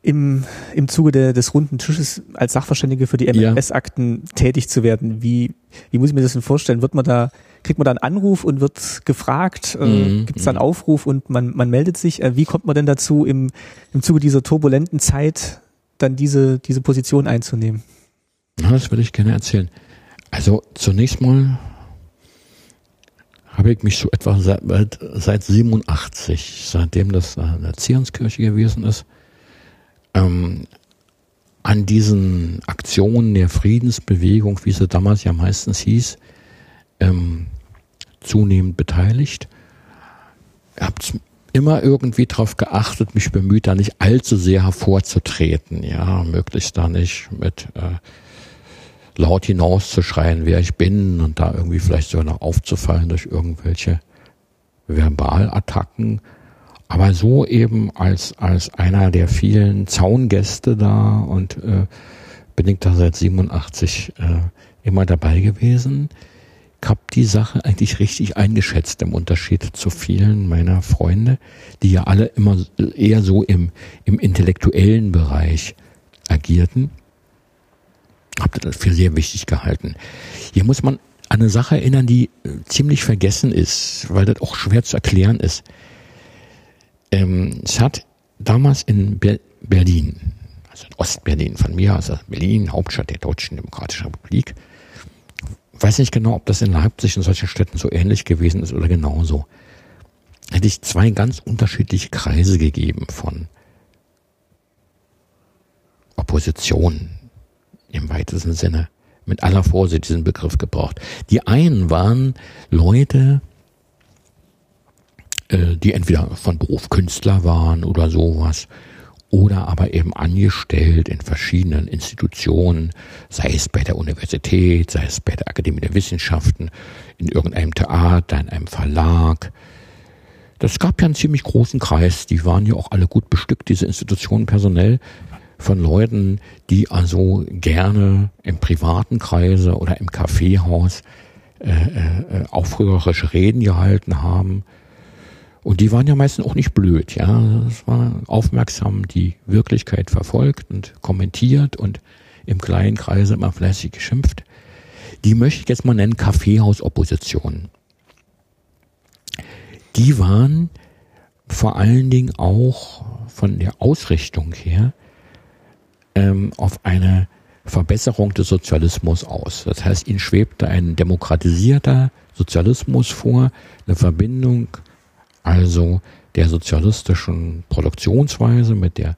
im, im Zuge de, des runden Tisches als Sachverständige für die MMS-Akten ja. tätig zu werden. Wie, wie muss ich mir das denn vorstellen? Wird man da, kriegt man da einen Anruf und wird gefragt? Äh, mhm. Gibt es da einen Aufruf und man, man meldet sich? Äh, wie kommt man denn dazu, im, im Zuge dieser turbulenten Zeit dann diese, diese Position einzunehmen? Na, das würde ich gerne erzählen. Also zunächst mal habe ich mich so etwa seit, seit 87, seitdem das eine Erziehungskirche gewesen ist, ähm, an diesen Aktionen der Friedensbewegung, wie sie damals ja meistens hieß, ähm, zunehmend beteiligt. Habt immer irgendwie darauf geachtet, mich bemüht, da nicht allzu sehr hervorzutreten, ja, möglichst da nicht mit äh, laut hinauszuschreien, wer ich bin und da irgendwie vielleicht sogar noch aufzufallen durch irgendwelche Verbalattacken. Aber so eben als, als einer der vielen Zaungäste da und äh, bin ich da seit 87 äh, immer dabei gewesen. habe die Sache eigentlich richtig eingeschätzt im Unterschied zu vielen meiner Freunde, die ja alle immer eher so im, im intellektuellen Bereich agierten. Habe das für sehr wichtig gehalten. Hier muss man an eine Sache erinnern, die äh, ziemlich vergessen ist, weil das auch schwer zu erklären ist. Ähm, es hat damals in Ber Berlin, also in Ostberlin von mir, also Berlin, Hauptstadt der Deutschen Demokratischen Republik, weiß nicht genau, ob das in Leipzig und solchen Städten so ähnlich gewesen ist oder genauso. Hätte ich zwei ganz unterschiedliche Kreise gegeben von Opposition im weitesten Sinne. Mit aller Vorsicht diesen Begriff gebraucht. Die einen waren Leute, äh, die entweder von Beruf Künstler waren oder sowas oder aber eben angestellt in verschiedenen Institutionen, sei es bei der Universität, sei es bei der Akademie der Wissenschaften, in irgendeinem Theater, in einem Verlag. Das gab ja einen ziemlich großen Kreis, die waren ja auch alle gut bestückt, diese Institutionen personell, von Leuten, die also gerne im privaten Kreise oder im Kaffeehaus äh, äh, aufrührerische Reden gehalten haben, und die waren ja meistens auch nicht blöd, ja. Das war aufmerksam die Wirklichkeit verfolgt und kommentiert und im kleinen Kreise immer fleißig geschimpft. Die möchte ich jetzt mal nennen Kaffeehausopposition. Die waren vor allen Dingen auch von der Ausrichtung her ähm, auf eine Verbesserung des Sozialismus aus. Das heißt, ihnen schwebte ein demokratisierter Sozialismus vor, eine Verbindung also der sozialistischen Produktionsweise mit der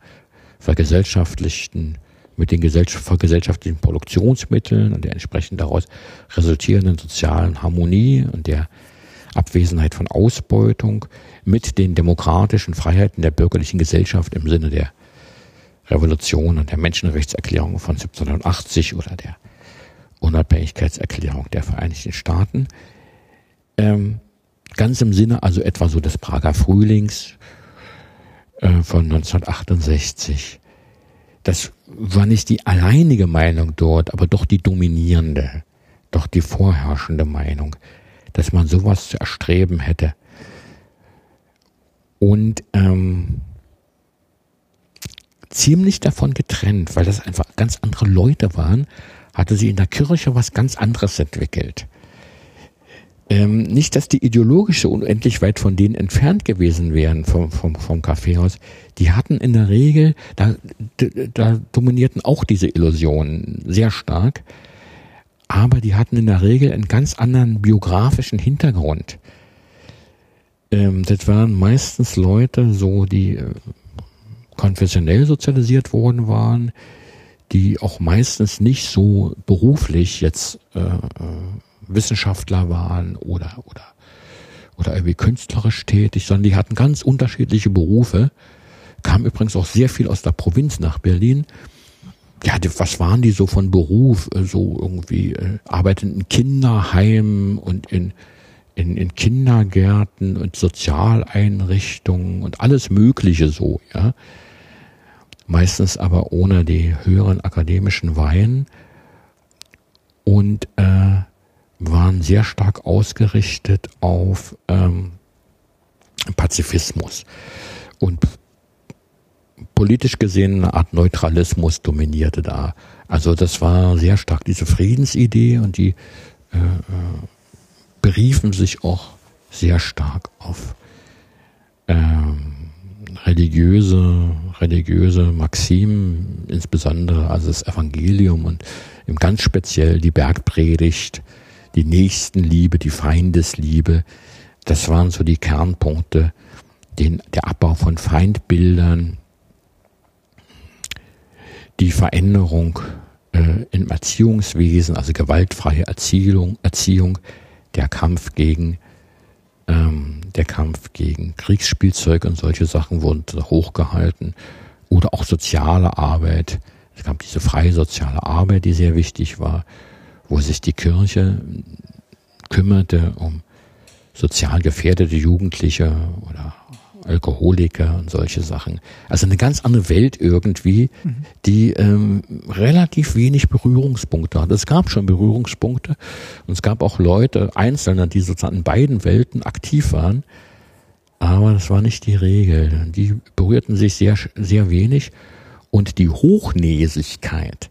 vergesellschaftlichten, mit den vergesellschaftlichen Produktionsmitteln und der entsprechend daraus resultierenden sozialen Harmonie und der Abwesenheit von Ausbeutung mit den demokratischen Freiheiten der bürgerlichen Gesellschaft im Sinne der Revolution und der Menschenrechtserklärung von 1780 oder der Unabhängigkeitserklärung der Vereinigten Staaten. Ähm, Ganz im Sinne also etwa so des Prager Frühlings äh, von 1968. Das war nicht die alleinige Meinung dort, aber doch die dominierende, doch die vorherrschende Meinung, dass man sowas zu erstreben hätte. Und ähm, ziemlich davon getrennt, weil das einfach ganz andere Leute waren, hatte sie in der Kirche was ganz anderes entwickelt. Ähm, nicht, dass die ideologisch so unendlich weit von denen entfernt gewesen wären vom, vom, vom Kaffeehaus. Die hatten in der Regel, da, da dominierten auch diese Illusionen sehr stark, aber die hatten in der Regel einen ganz anderen biografischen Hintergrund. Ähm, das waren meistens Leute, so die äh, konfessionell sozialisiert worden waren, die auch meistens nicht so beruflich jetzt äh, äh Wissenschaftler waren oder, oder, oder irgendwie künstlerisch tätig, sondern die hatten ganz unterschiedliche Berufe, kamen übrigens auch sehr viel aus der Provinz nach Berlin. Ja, was waren die so von Beruf? Äh, so irgendwie äh, arbeiten in Kinderheimen und in, in, in Kindergärten und Sozialeinrichtungen und alles Mögliche so, ja. Meistens aber ohne die höheren akademischen Weihen. Und äh, waren sehr stark ausgerichtet auf ähm, Pazifismus. Und politisch gesehen eine Art Neutralismus dominierte da. Also das war sehr stark diese Friedensidee und die äh, äh beriefen sich auch sehr stark auf ähm, religiöse, religiöse Maximen, insbesondere also das Evangelium und im ganz speziell die Bergpredigt, die Nächstenliebe, die Feindesliebe. Das waren so die Kernpunkte, den, der Abbau von Feindbildern, die Veränderung äh, im Erziehungswesen, also gewaltfreie Erziehung, Erziehung, der Kampf gegen ähm, der Kampf gegen Kriegsspielzeug und solche Sachen wurden hochgehalten oder auch soziale Arbeit. Es gab diese freie soziale Arbeit, die sehr wichtig war wo sich die Kirche kümmerte um sozial gefährdete Jugendliche oder Alkoholiker und solche Sachen. Also eine ganz andere Welt irgendwie, die ähm, relativ wenig Berührungspunkte hat. Es gab schon Berührungspunkte und es gab auch Leute, Einzelne, die sozusagen in beiden Welten aktiv waren, aber das war nicht die Regel. Die berührten sich sehr, sehr wenig und die Hochnäsigkeit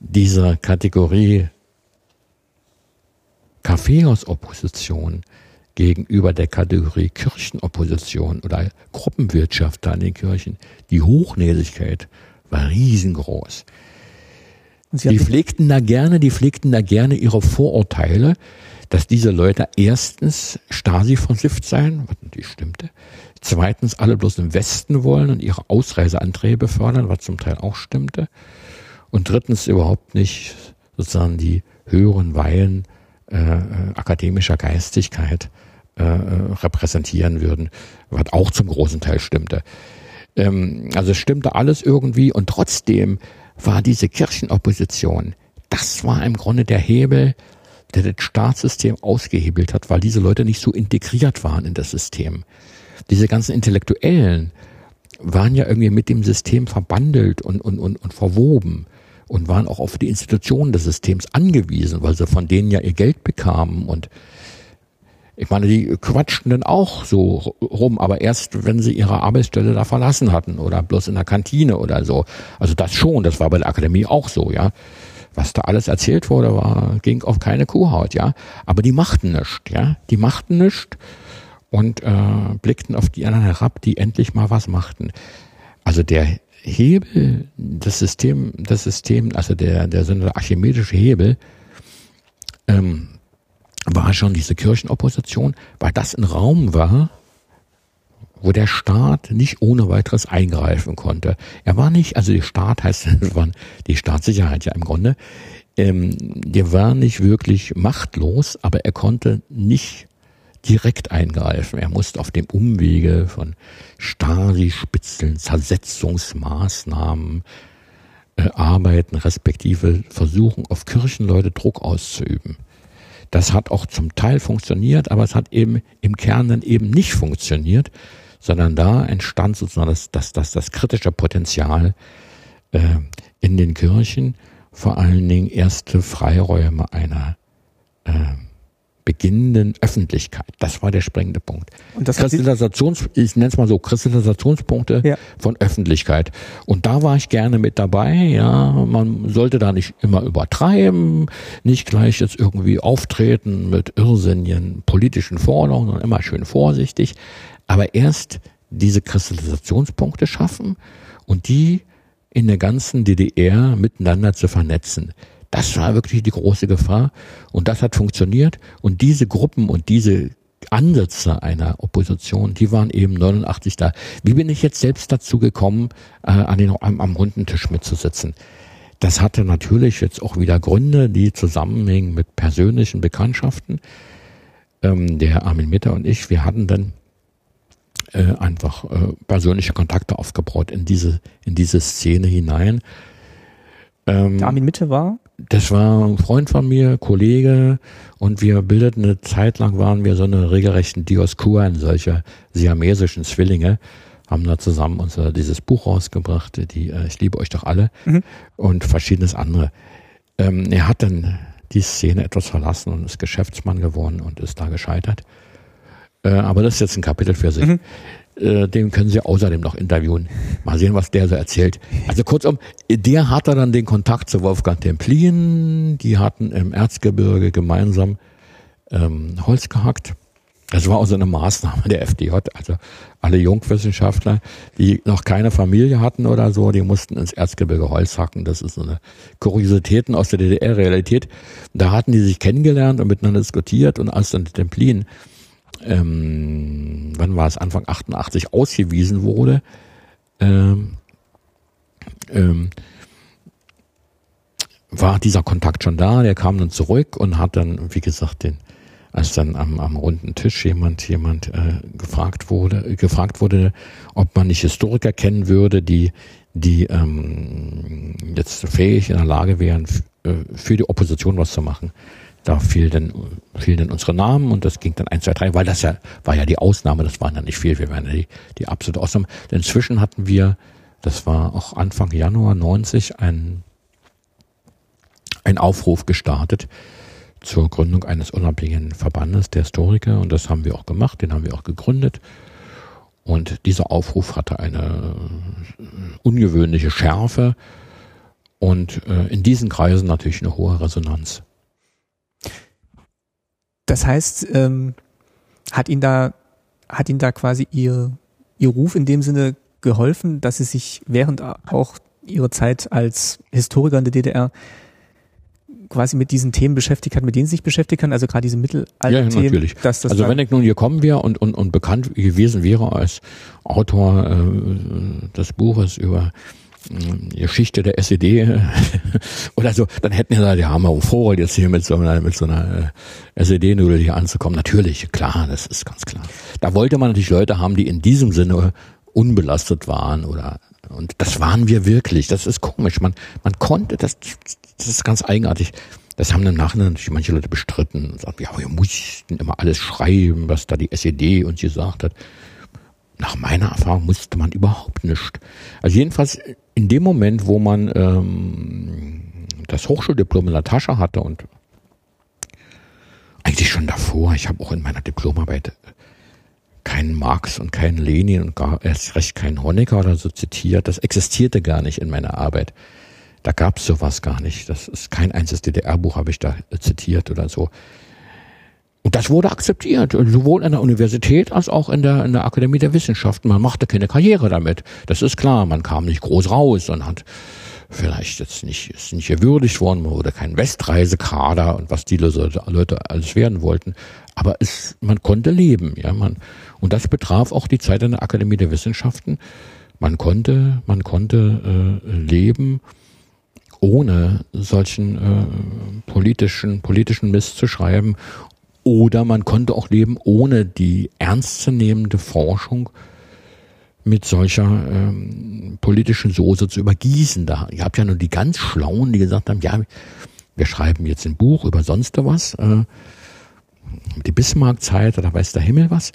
dieser Kategorie Kaffeehausopposition gegenüber der Kategorie Kirchenopposition oder Gruppenwirtschaft da in den Kirchen, die Hochnäsigkeit war riesengroß. Die pflegten da gerne, die pflegten da gerne ihre Vorurteile, dass diese Leute erstens Stasi versifft seien, was natürlich stimmte, zweitens alle bloß im Westen wollen und ihre Ausreiseanträge befördern, was zum Teil auch stimmte, und drittens überhaupt nicht sozusagen die höheren Weihen äh, äh, akademischer Geistigkeit äh, repräsentieren würden, was auch zum großen Teil stimmte. Ähm, also es stimmte alles irgendwie und trotzdem war diese Kirchenopposition, das war im Grunde der Hebel, der das Staatssystem ausgehebelt hat, weil diese Leute nicht so integriert waren in das System. Diese ganzen Intellektuellen waren ja irgendwie mit dem System verbandelt und, und, und, und verwoben und waren auch auf die Institutionen des Systems angewiesen, weil sie von denen ja ihr Geld bekamen und ich meine, die quatschten dann auch so rum, aber erst, wenn sie ihre Arbeitsstelle da verlassen hatten oder bloß in der Kantine oder so. Also das schon, das war bei der Akademie auch so, ja. Was da alles erzählt wurde, war, ging auf keine Kuhhaut, ja. Aber die machten nichts, ja. Die machten nichts und äh, blickten auf die anderen herab, die endlich mal was machten. Also der Hebel, das System, das System, also der, der so eine archimedische Hebel, ähm, war schon diese Kirchenopposition, weil das ein Raum war, wo der Staat nicht ohne weiteres eingreifen konnte. Er war nicht, also der Staat heißt, die Staatssicherheit ja im Grunde, ähm, der war nicht wirklich machtlos, aber er konnte nicht direkt eingreifen. Er musste auf dem Umwege von Stasi-Spitzeln, Zersetzungsmaßnahmen äh, arbeiten, respektive versuchen, auf Kirchenleute Druck auszuüben. Das hat auch zum Teil funktioniert, aber es hat eben im Kern dann eben nicht funktioniert, sondern da entstand sozusagen das, das, das, das kritische Potenzial äh, in den Kirchen, vor allen Dingen erste Freiräume einer äh, beginnenden Öffentlichkeit. Das war der springende Punkt. Und das Kristallisations, ich nenne es mal so, Kristallisationspunkte ja. von Öffentlichkeit. Und da war ich gerne mit dabei. Ja, man sollte da nicht immer übertreiben, nicht gleich jetzt irgendwie auftreten mit irrsinnigen politischen Forderungen, sondern immer schön vorsichtig. Aber erst diese Kristallisationspunkte schaffen und die in der ganzen DDR miteinander zu vernetzen. Das war wirklich die große Gefahr und das hat funktioniert und diese Gruppen und diese Ansätze einer Opposition, die waren eben 89 da. Wie bin ich jetzt selbst dazu gekommen, äh, an den, am, am runden Tisch mitzusitzen? Das hatte natürlich jetzt auch wieder Gründe, die zusammenhängen mit persönlichen Bekanntschaften. Ähm, der Armin Mitter und ich, wir hatten dann äh, einfach äh, persönliche Kontakte aufgebaut in diese, in diese Szene hinein. Ähm, Armin Mitte war? Das war ein Freund von mir, Kollege, und wir bildeten eine Zeit lang, waren wir so eine regelrechten Dioskuren, solche siamesischen Zwillinge, haben da zusammen unser dieses Buch rausgebracht, die äh, Ich liebe euch doch alle, mhm. und verschiedenes andere. Ähm, er hat dann die Szene etwas verlassen und ist Geschäftsmann geworden und ist da gescheitert. Äh, aber das ist jetzt ein Kapitel für sich. Mhm. Äh, den können Sie außerdem noch interviewen. Mal sehen, was der so erzählt. Also kurzum, der hatte dann den Kontakt zu Wolfgang Templin. Die hatten im Erzgebirge gemeinsam ähm, Holz gehackt. Das war auch so eine Maßnahme der FDJ. Also alle Jungwissenschaftler, die noch keine Familie hatten oder so, die mussten ins Erzgebirge Holz hacken. Das ist so eine Kuriositäten aus der DDR-Realität. Da hatten die sich kennengelernt und miteinander diskutiert und als dann Templin ähm, wann war es, Anfang 88 ausgewiesen wurde, ähm, ähm, war dieser Kontakt schon da, der kam dann zurück und hat dann, wie gesagt, den, als dann am, am runden Tisch jemand, jemand äh, gefragt wurde, gefragt wurde, ob man nicht Historiker kennen würde, die, die ähm, jetzt fähig in der Lage wären, äh, für die Opposition was zu machen Da fiel dann, fiel dann unsere Namen und das ging dann eins, zwei, drei, weil das ja, war ja die Ausnahme, das waren ja nicht viel, wir waren ja die, die absolute Ausnahme. Denn inzwischen hatten wir, das war auch Anfang Januar 90, ein, ein Aufruf gestartet zur Gründung eines unabhängigen Verbandes der Historiker und das haben wir auch gemacht, den haben wir auch gegründet. Und dieser Aufruf hatte eine ungewöhnliche Schärfe und äh, in diesen Kreisen natürlich eine hohe Resonanz. Das heißt, ähm, hat Ihnen da, hat Ihnen da quasi Ihr, Ihr Ruf in dem Sinne geholfen, dass Sie sich während auch Ihrer Zeit als Historiker in der DDR quasi mit diesen Themen beschäftigt hat, mit denen Sie sich beschäftigt haben, also gerade diese Mittelalter-Themen. Ja, natürlich. Dass das also wenn ich nun hier kommen wäre und, und, und bekannt gewesen wäre als Autor äh, des Buches über Geschichte der SED oder so, dann hätten wir gesagt, ja, haben wir vor, jetzt hier mit so einer, mit so einer äh, SED-Nudel hier anzukommen. Natürlich, klar, das ist ganz klar. Da wollte man natürlich Leute haben, die in diesem Sinne unbelastet waren oder und das waren wir wirklich. Das ist komisch. Man, man konnte, das, das ist ganz eigenartig. Das haben dann nachher natürlich manche Leute bestritten und sagten, ja, wir mussten immer alles schreiben, was da die SED uns gesagt hat. Nach meiner Erfahrung musste man überhaupt nicht. Also jedenfalls in dem Moment, wo man ähm, das Hochschuldiplom in der Tasche hatte und eigentlich schon davor, ich habe auch in meiner Diplomarbeit keinen Marx und keinen Lenin und gar erst recht keinen Honecker oder so zitiert. Das existierte gar nicht in meiner Arbeit. Da gab es sowas gar nicht. Das ist kein einziges DDR-Buch habe ich da zitiert oder so. Und das wurde akzeptiert, sowohl in der Universität als auch in der, in der Akademie der Wissenschaften. Man machte keine Karriere damit. Das ist klar. Man kam nicht groß raus und hat vielleicht jetzt nicht, ist nicht gewürdigt worden, man wurde kein Westreisekader und was die Leute alles werden wollten. Aber es, man konnte leben, ja, man, und das betraf auch die Zeit in der Akademie der Wissenschaften. Man konnte, man konnte äh, leben, ohne solchen äh, politischen, politischen Mist zu schreiben oder man konnte auch leben, ohne die ernstzunehmende Forschung mit solcher ähm, politischen Soße zu übergießen. Da, ihr habt ja nur die ganz Schlauen, die gesagt haben, ja, wir schreiben jetzt ein Buch über sonst was, äh, die Bismarck-Zeit oder weiß der Himmel was.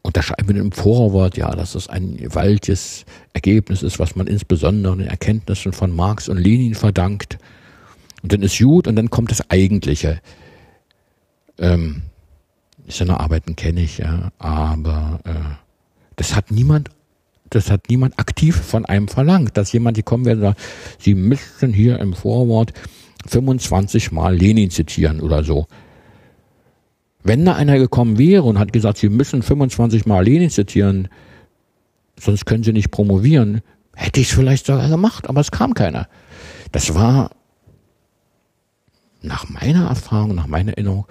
Und da schreiben wir im Vorwort, ja, dass das ein gewaltiges Ergebnis ist, was man insbesondere den Erkenntnissen von Marx und Lenin verdankt. Und dann ist gut und dann kommt das Eigentliche. Ähm, seine Arbeiten kenne ich, ja, aber äh, das hat niemand, das hat niemand aktiv von einem verlangt, dass jemand hier kommen werde und sagt, Sie müssten hier im Vorwort 25 Mal Lenin zitieren oder so. Wenn da einer gekommen wäre und hat gesagt, Sie müssen 25 Mal Lenin zitieren, sonst können Sie nicht promovieren, hätte ich es vielleicht sogar gemacht, aber es kam keiner. Das war nach meiner Erfahrung, nach meiner Erinnerung,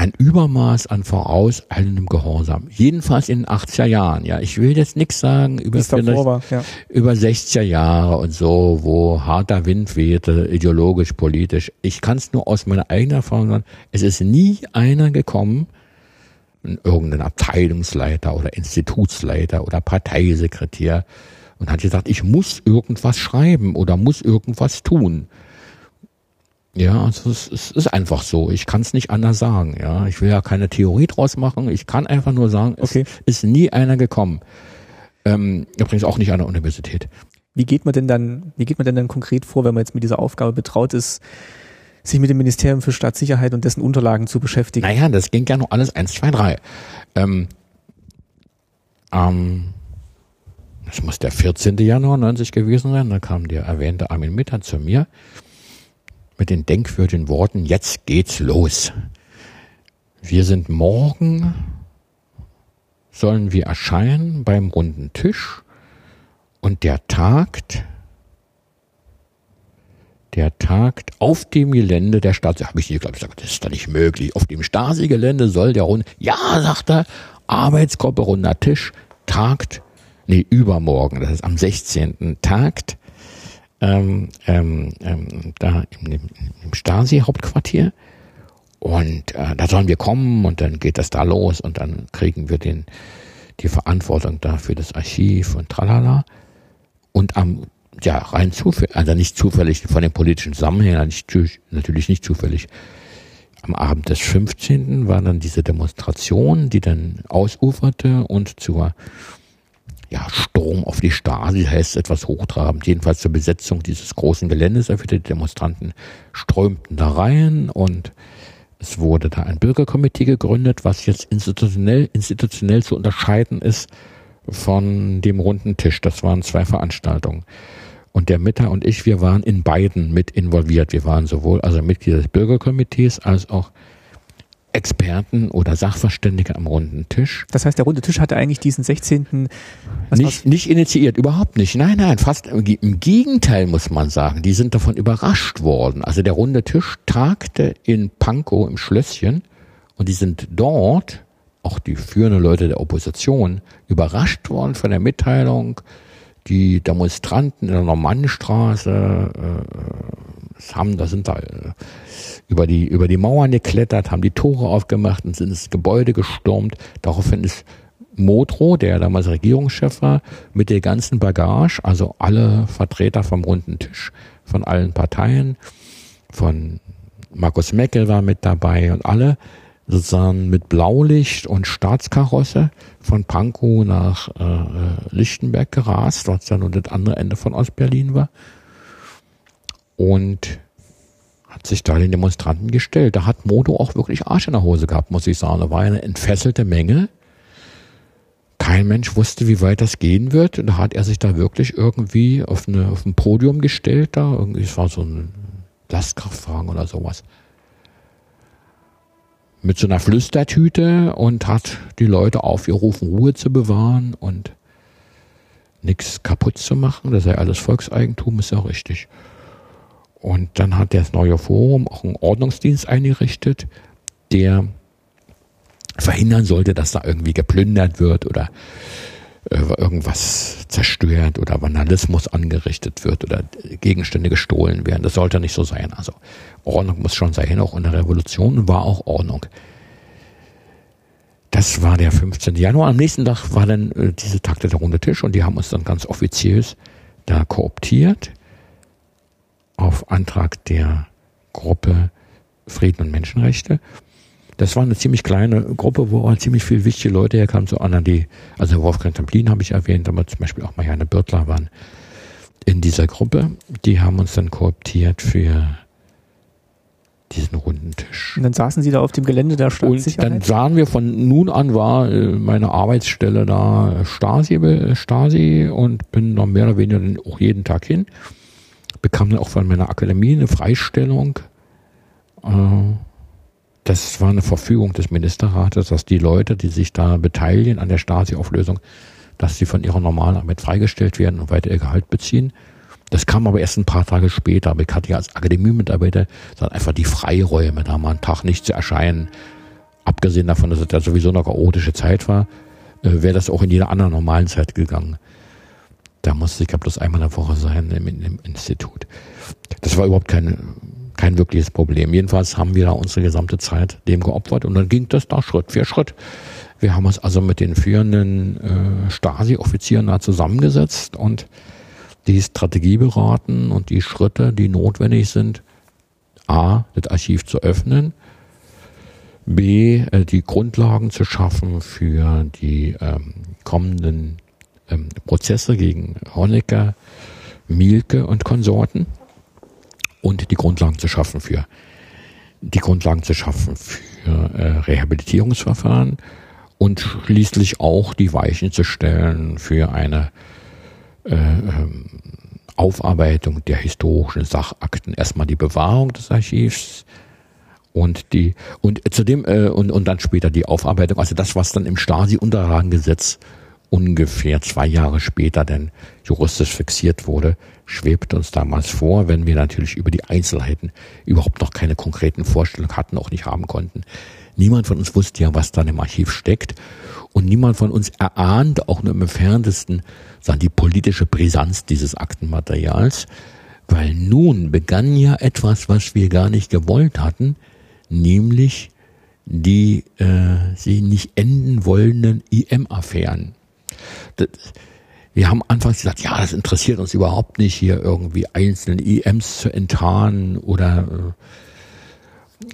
ein Übermaß an vorauseilendem Gehorsam. Jedenfalls in den 80er Jahren. Ja, ich will jetzt nichts sagen über, war, ja. über 60er Jahre und so, wo harter Wind wehte, ideologisch, politisch. Ich kann es nur aus meiner eigenen Erfahrung sagen. Es ist nie einer gekommen, irgendein Abteilungsleiter oder Institutsleiter oder Parteisekretär und hat gesagt, ich muss irgendwas schreiben oder muss irgendwas tun. Ja, also es, es ist einfach so. Ich kann es nicht anders sagen. Ja, ich will ja keine Theorie draus machen. Ich kann einfach nur sagen, es okay. ist nie einer gekommen. Ähm, übrigens auch nicht an der Universität. Wie geht man denn dann, wie geht man denn dann konkret vor, wenn man jetzt mit dieser Aufgabe betraut ist, sich mit dem Ministerium für Staatssicherheit und dessen Unterlagen zu beschäftigen? Naja, das ging ja noch alles eins, zwei, drei. Ähm, ähm, das muss der 14. Januar 90 gewesen sein. Da kam der erwähnte Armin Mitter zu mir mit den denkwürdigen Worten, jetzt geht's los. Wir sind morgen, sollen wir erscheinen beim runden Tisch und der tagt, der tagt auf dem Gelände der Stadt. Habe ich nicht geglaubt, das ist doch nicht möglich. Auf dem Stasi-Gelände soll der runde, ja, sagt er, Arbeitsgruppe runder Tisch tagt, nee, übermorgen, das ist am 16. tagt ähm, ähm, ähm, da im, Stasi-Hauptquartier. Und äh, da sollen wir kommen und dann geht das da los und dann kriegen wir den, die Verantwortung da für das Archiv und tralala. Und am ja, rein zufällig, also nicht zufällig von den politischen Zusammenhängen, nicht, natürlich nicht zufällig. Am Abend des 15. war dann diese Demonstration, die dann ausuferte und zur ja, Sturm auf die Stasi heißt etwas hochtrabend, jedenfalls zur Besetzung dieses großen Geländes. Die Demonstranten strömten da rein und es wurde da ein Bürgerkomitee gegründet, was jetzt institutionell, institutionell zu unterscheiden ist von dem runden Tisch. Das waren zwei Veranstaltungen. Und der Mitter und ich, wir waren in beiden mit involviert. Wir waren sowohl also Mitglieder des Bürgerkomitees als auch Experten oder Sachverständige am runden Tisch. Das heißt, der runde Tisch hatte eigentlich diesen 16. Nicht, nicht initiiert, überhaupt nicht. Nein, nein, fast im Gegenteil muss man sagen. Die sind davon überrascht worden. Also der runde Tisch tagte in Pankow im Schlösschen und die sind dort, auch die führenden Leute der Opposition, überrascht worden von der Mitteilung, die Demonstranten in der Normannenstraße äh, haben, da sind da äh, über die über die Mauern geklettert, haben die Tore aufgemacht und sind ins Gebäude gestürmt. Daraufhin ist Modrow, der damals Regierungschef war, mit der ganzen Bagage, also alle Vertreter vom runden Tisch von allen Parteien, von Markus Meckel war mit dabei und alle sozusagen mit Blaulicht und Staatskarosse von Pankow nach äh, Lichtenberg gerast, was ja nun das andere Ende von Ostberlin war. Und hat sich da den Demonstranten gestellt. Da hat Modo auch wirklich Arsch in der Hose gehabt, muss ich sagen. Da war eine entfesselte Menge. Kein Mensch wusste, wie weit das gehen wird. Und da hat er sich da wirklich irgendwie auf, eine, auf ein Podium gestellt. Da irgendwie, es war so ein Lastkraftwagen oder sowas mit so einer Flüstertüte und hat die Leute aufgerufen, Ruhe zu bewahren und nichts kaputt zu machen. Das sei alles Volkseigentum, ist ja richtig. Und dann hat das neue Forum auch einen Ordnungsdienst eingerichtet, der verhindern sollte, dass da irgendwie geplündert wird oder äh, irgendwas zerstört oder Vandalismus angerichtet wird oder Gegenstände gestohlen werden. Das sollte nicht so sein. Also Ordnung muss schon sein. Auch in der Revolution war auch Ordnung. Das war der 15. Januar. Am nächsten Tag war dann äh, diese Takte der runde Tisch und die haben uns dann ganz offiziös da kooptiert auf Antrag der Gruppe Frieden und Menschenrechte. Das war eine ziemlich kleine Gruppe, wo auch ziemlich viele wichtige Leute herkamen, so anderen, die, also Wolfgang Templin habe ich erwähnt, aber zum Beispiel auch Marianne Birtler waren in dieser Gruppe. Die haben uns dann kooptiert für diesen runden Tisch. Und dann saßen Sie da auf dem Gelände der Staatssicherheit? Und dann sahen wir von nun an war äh, meine Arbeitsstelle da Stasi, Stasi und bin noch mehr oder weniger auch jeden Tag hin. Bekam dann auch von meiner Akademie eine Freistellung. Äh, das war eine Verfügung des Ministerrates, dass die Leute, die sich da beteiligen an der Stasi-Auflösung, dass sie von ihrer normalen Arbeit freigestellt werden und weiter ihr Gehalt beziehen. Das kam aber erst ein paar Tage später. Aber ich hatte ja als Akademiemitarbeiter einfach die Freiräume, da mal einen Tag nicht zu erscheinen. Abgesehen davon, dass es ja sowieso eine chaotische Zeit war, äh, wäre das auch in jeder anderen normalen Zeit gegangen. Da musste ich ja bloß einmal in der Woche sein im, im Institut. Das war überhaupt kein, kein wirkliches Problem. Jedenfalls haben wir da unsere gesamte Zeit dem geopfert und dann ging das da Schritt für Schritt. Wir haben uns also mit den führenden äh, Stasi-Offizieren da zusammengesetzt und die Strategie beraten und die Schritte, die notwendig sind, a, das Archiv zu öffnen, b, äh, die Grundlagen zu schaffen für die ähm, kommenden ähm, Prozesse gegen Honecker, Mielke und Konsorten und die Grundlagen zu schaffen für die Grundlagen zu schaffen für äh, Rehabilitierungsverfahren und schließlich auch die Weichen zu stellen für eine äh, ähm, Aufarbeitung der historischen Sachakten. Erstmal die Bewahrung des Archivs und die und zudem äh, und und dann später die Aufarbeitung. Also das, was dann im Stasi-Unterlagengesetz ungefähr zwei Jahre später denn juristisch fixiert wurde, schwebt uns damals vor, wenn wir natürlich über die Einzelheiten überhaupt noch keine konkreten Vorstellungen hatten, auch nicht haben konnten. Niemand von uns wusste ja, was dann im Archiv steckt und niemand von uns erahnt, auch nur im entferntesten, die politische Brisanz dieses Aktenmaterials, weil nun begann ja etwas, was wir gar nicht gewollt hatten, nämlich die äh, sie nicht enden wollenden IM-Affären. Wir haben anfangs gesagt, ja, das interessiert uns überhaupt nicht, hier irgendwie einzelne IMs zu enttarnen oder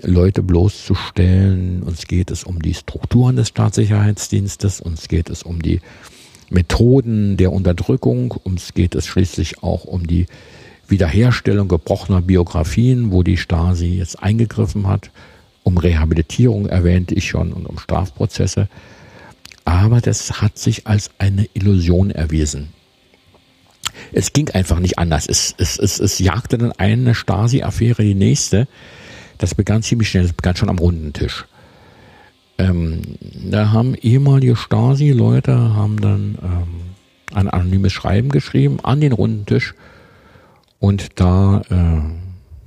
äh, Leute bloßzustellen. Uns geht es um die Strukturen des Staatssicherheitsdienstes, uns geht es um die Methoden der Unterdrückung, uns geht es schließlich auch um die Wiederherstellung gebrochener Biografien, wo die Stasi jetzt eingegriffen hat. Um Rehabilitierung erwähnte ich schon und um Strafprozesse. Aber das hat sich als eine Illusion erwiesen. Es ging einfach nicht anders. Es, es, es, es jagte dann eine Stasi-Affäre die nächste. Das begann ziemlich schnell, das begann schon am runden Tisch. Ähm, da haben ehemalige Stasi-Leute haben dann ähm, ein anonymes Schreiben geschrieben an den runden Tisch und da äh,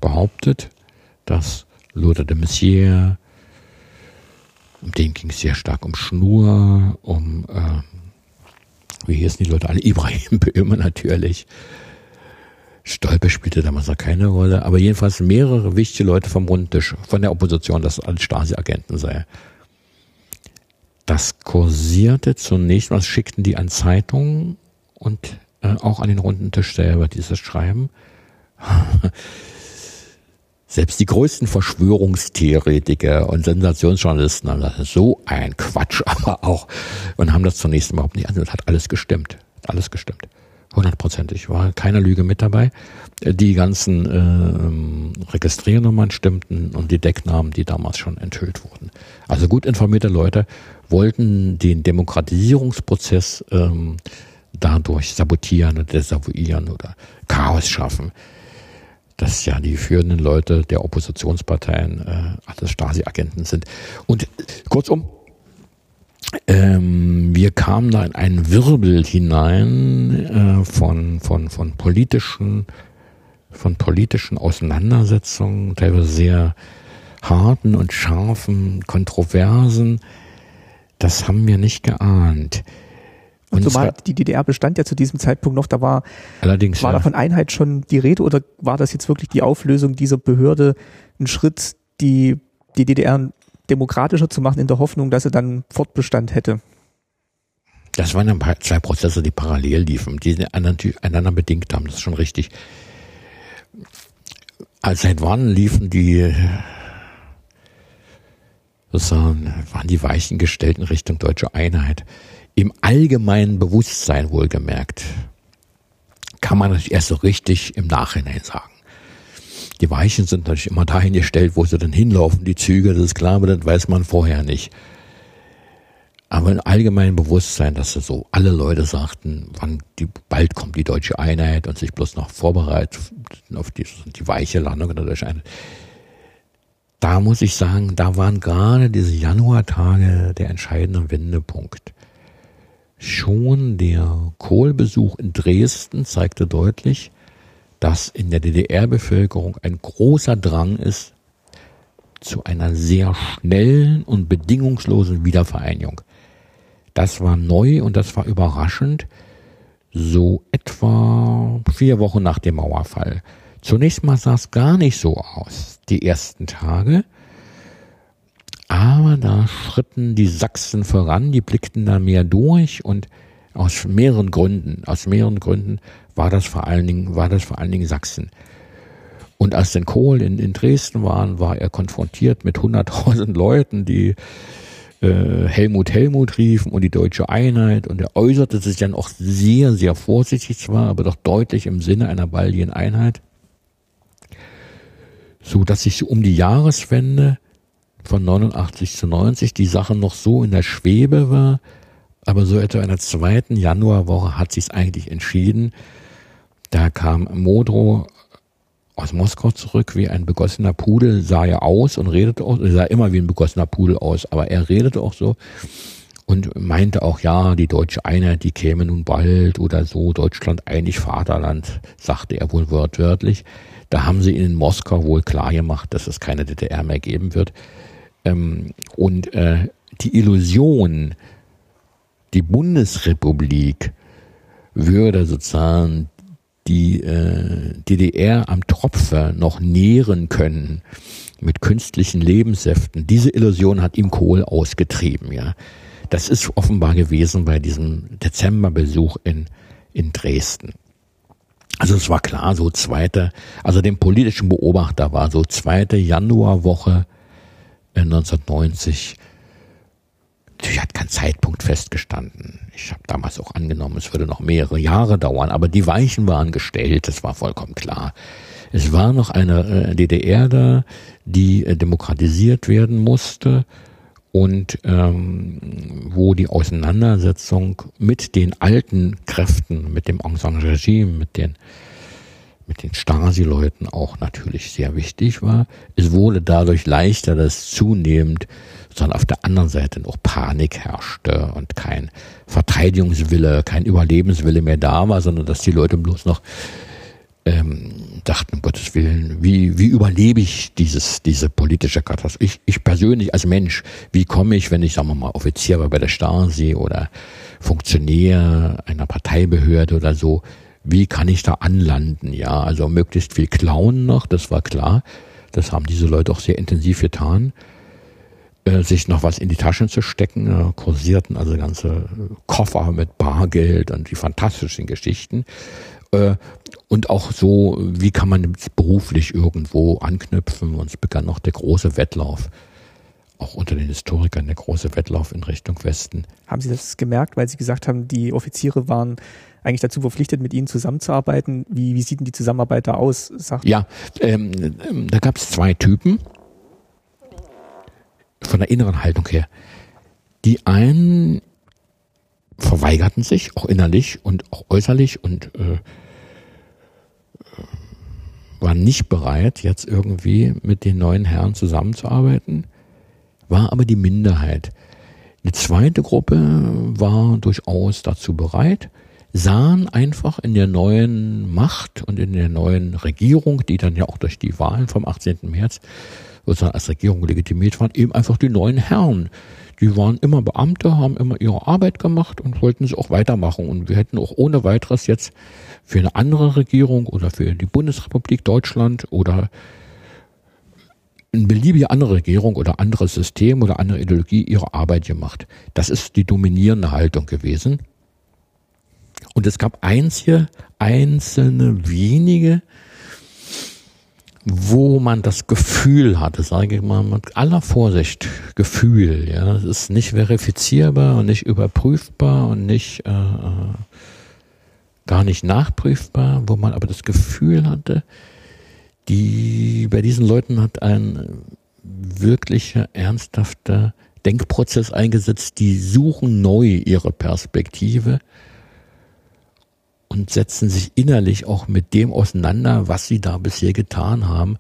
behauptet, dass Lothar de Messier, um den ging es sehr stark um Schnur, um, äh, wie hießen die Leute alle, Ibrahim Böhme natürlich, Stolpe spielte damals noch keine Rolle, aber jedenfalls mehrere wichtige Leute vom Rundtisch, von der Opposition, dass alle Stasi-Agenten seien. Das kursierte zunächst, was schickten die an Zeitungen und äh, auch an den runden Tisch selber dieses Schreiben. Selbst die größten Verschwörungstheoretiker und Sensationsjournalisten haben gesagt, so ein Quatsch, aber auch, und haben das zunächst überhaupt nicht angehört, hat alles gestimmt, alles gestimmt. Hundertprozentig, war keine Lüge mit dabei. Die ganzen äh, Registriernummern stimmten und die Decknamen, die damals schon enthüllt wurden. Also gut informierte Leute wollten den Demokratisierungsprozess ähm, dadurch sabotieren oder desavouieren oder Chaos schaffen dass ja die führenden Leute der Oppositionsparteien äh, alles Stasi-Agenten sind. Und kurzum, ähm, wir kamen da in einen Wirbel hinein äh, von, von, von politischen, von politischen Auseinandersetzungen, teilweise sehr harten und scharfen Kontroversen. Das haben wir nicht geahnt. Und zumal die DDR bestand ja zu diesem Zeitpunkt noch, da war, allerdings, war ja. da von Einheit schon die Rede oder war das jetzt wirklich die Auflösung dieser Behörde ein Schritt, die die DDR demokratischer zu machen in der Hoffnung, dass sie dann Fortbestand hätte? Das waren dann zwei Prozesse, die parallel liefen, die einander bedingt haben, das ist schon richtig. Als seit wann liefen die sozusagen, waren die Weichen gestellt in Richtung deutsche Einheit? Im allgemeinen Bewusstsein wohlgemerkt, kann man das erst so richtig im Nachhinein sagen. Die Weichen sind natürlich immer dahin gestellt, wo sie dann hinlaufen, die Züge, das ist klar, aber das weiß man vorher nicht. Aber im allgemeinen Bewusstsein, dass so alle Leute sagten, wann die, bald kommt die deutsche Einheit und sich bloß noch vorbereitet auf die, die weiche Landung der deutschen Einheit. Da muss ich sagen, da waren gerade diese Januartage der entscheidende Wendepunkt. Schon der Kohlbesuch in Dresden zeigte deutlich, dass in der DDR-Bevölkerung ein großer Drang ist zu einer sehr schnellen und bedingungslosen Wiedervereinigung. Das war neu und das war überraschend, so etwa vier Wochen nach dem Mauerfall. Zunächst mal sah es gar nicht so aus, die ersten Tage. Aber da schritten die Sachsen voran, die blickten da mehr durch und aus mehreren Gründen, aus mehreren Gründen war das vor allen Dingen, war das vor allen Dingen Sachsen. Und als denn Kohl in, in Dresden waren, war er konfrontiert mit 100.000 Leuten, die äh, Helmut Helmut riefen und die deutsche Einheit und er äußerte sich dann auch sehr, sehr vorsichtig zwar, aber doch deutlich im Sinne einer baldigen Einheit, so dass sich um die Jahreswende von 89 zu 90 die Sache noch so in der Schwebe war, aber so etwa in der zweiten Januarwoche hat sich's eigentlich entschieden. Da kam Modro aus Moskau zurück wie ein begossener Pudel, sah er aus und redete auch, sah immer wie ein begossener Pudel aus, aber er redete auch so und meinte auch, ja, die deutsche Einheit, die käme nun bald oder so, Deutschland eigentlich Vaterland, sagte er wohl wortwörtlich. Da haben sie in Moskau wohl klar gemacht, dass es keine DDR mehr geben wird. Ähm, und äh, die Illusion, die Bundesrepublik würde sozusagen die äh, DDR am Tropfe noch nähren können mit künstlichen Lebenssäften. Diese Illusion hat ihm Kohl ausgetrieben, ja. Das ist offenbar gewesen bei diesem Dezemberbesuch in, in Dresden. Also es war klar, so zweite, also dem politischen Beobachter war so zweite Januarwoche 1990 Natürlich hat kein Zeitpunkt festgestanden. Ich habe damals auch angenommen, es würde noch mehrere Jahre dauern, aber die Weichen waren gestellt, das war vollkommen klar. Es war noch eine äh, DDR da, die äh, demokratisiert werden musste und ähm, wo die Auseinandersetzung mit den alten Kräften, mit dem Aung Regime, mit den mit den Stasi-Leuten auch natürlich sehr wichtig war. Es wurde dadurch leichter, dass zunehmend sondern auf der anderen Seite noch Panik herrschte und kein Verteidigungswille, kein Überlebenswille mehr da war, sondern dass die Leute bloß noch ähm, dachten, um Gottes Willen, wie, wie überlebe ich dieses, diese politische Katastrophe? Ich, ich persönlich als Mensch, wie komme ich, wenn ich, sagen wir mal, Offizier war bei der Stasi oder Funktionär einer Parteibehörde oder so, wie kann ich da anlanden? Ja, also möglichst viel klauen noch, das war klar. Das haben diese Leute auch sehr intensiv getan. Äh, sich noch was in die Taschen zu stecken, äh, kursierten also ganze Koffer mit Bargeld und die fantastischen Geschichten. Äh, und auch so, wie kann man beruflich irgendwo anknüpfen? Und es begann noch der große Wettlauf auch unter den Historikern der große Wettlauf in Richtung Westen. Haben Sie das gemerkt, weil Sie gesagt haben, die Offiziere waren eigentlich dazu verpflichtet, mit Ihnen zusammenzuarbeiten? Wie, wie sieht denn die Zusammenarbeit da aus? Sagt ja, ähm, da gab es zwei Typen von der inneren Haltung her. Die einen verweigerten sich, auch innerlich und auch äußerlich und äh, äh, waren nicht bereit, jetzt irgendwie mit den neuen Herren zusammenzuarbeiten, war aber die Minderheit. Eine zweite Gruppe war durchaus dazu bereit, sahen einfach in der neuen Macht und in der neuen Regierung, die dann ja auch durch die Wahlen vom 18. März sozusagen als Regierung legitimiert waren, eben einfach die neuen Herren. Die waren immer Beamte, haben immer ihre Arbeit gemacht und wollten sie auch weitermachen. Und wir hätten auch ohne weiteres jetzt für eine andere Regierung oder für die Bundesrepublik Deutschland oder eine beliebige andere Regierung oder anderes System oder andere Ideologie ihre Arbeit gemacht. Das ist die dominierende Haltung gewesen. Und es gab einzige, einzelne wenige, wo man das Gefühl hatte, sage ich mal mit aller Vorsicht, Gefühl, ja, es ist nicht verifizierbar und nicht überprüfbar und nicht äh, äh, gar nicht nachprüfbar, wo man aber das Gefühl hatte, die bei diesen Leuten hat ein wirklicher ernsthafter Denkprozess eingesetzt, die suchen neu ihre Perspektive und setzen sich innerlich auch mit dem auseinander, was sie da bisher getan haben.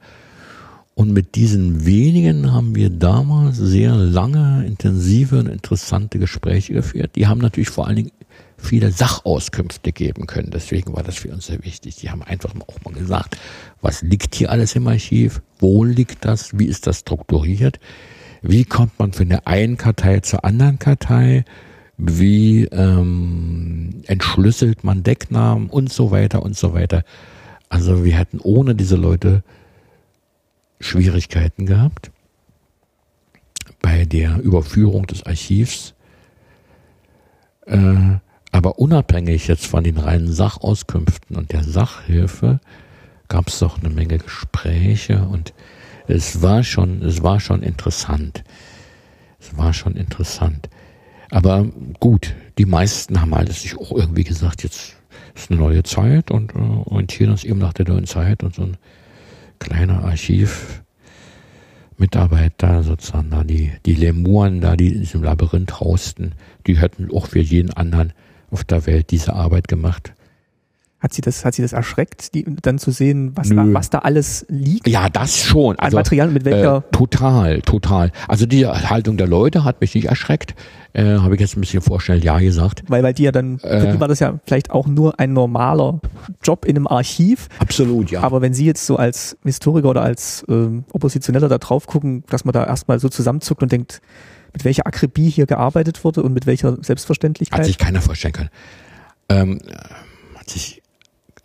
Und mit diesen wenigen haben wir damals sehr lange, intensive und interessante Gespräche geführt. Die haben natürlich vor allen Dingen viele Sachauskünfte geben können. Deswegen war das für uns sehr wichtig. Die haben einfach auch mal gesagt, was liegt hier alles im Archiv? Wo liegt das? Wie ist das strukturiert? Wie kommt man von der einen Kartei zur anderen Kartei? Wie ähm, entschlüsselt man Decknamen und so weiter und so weiter. Also wir hätten ohne diese Leute Schwierigkeiten gehabt bei der Überführung des Archivs. Äh, aber unabhängig jetzt von den reinen Sachauskünften und der Sachhilfe gab es doch eine Menge Gespräche und es war schon, es war schon interessant. Es war schon interessant. Aber gut, die meisten haben halt sich auch irgendwie gesagt, jetzt ist eine neue Zeit und äh, orientieren uns eben nach der neuen Zeit und so ein kleiner Archivmitarbeiter sozusagen da, die, die Lemuren da, die in diesem Labyrinth hausten, die hätten auch für jeden anderen auf der Welt diese Arbeit gemacht. Hat sie das, hat sie das erschreckt, die, dann zu sehen, was da, was da alles liegt? Ja, das schon. Also, An Material mit welcher? Äh, total, total. Also die Haltung der Leute hat mich nicht erschreckt. Äh, Habe ich jetzt ein bisschen vorschnell ja gesagt. Weil bei dir dann, äh, für die war das ja vielleicht auch nur ein normaler Job in einem Archiv. Absolut, ja. Aber wenn Sie jetzt so als Historiker oder als ähm, Oppositioneller da drauf gucken, dass man da erstmal so zusammenzuckt und denkt, mit welcher Akribie hier gearbeitet wurde und mit welcher Selbstverständlichkeit. Hat sich keiner vorstellen können. Ähm, hat sich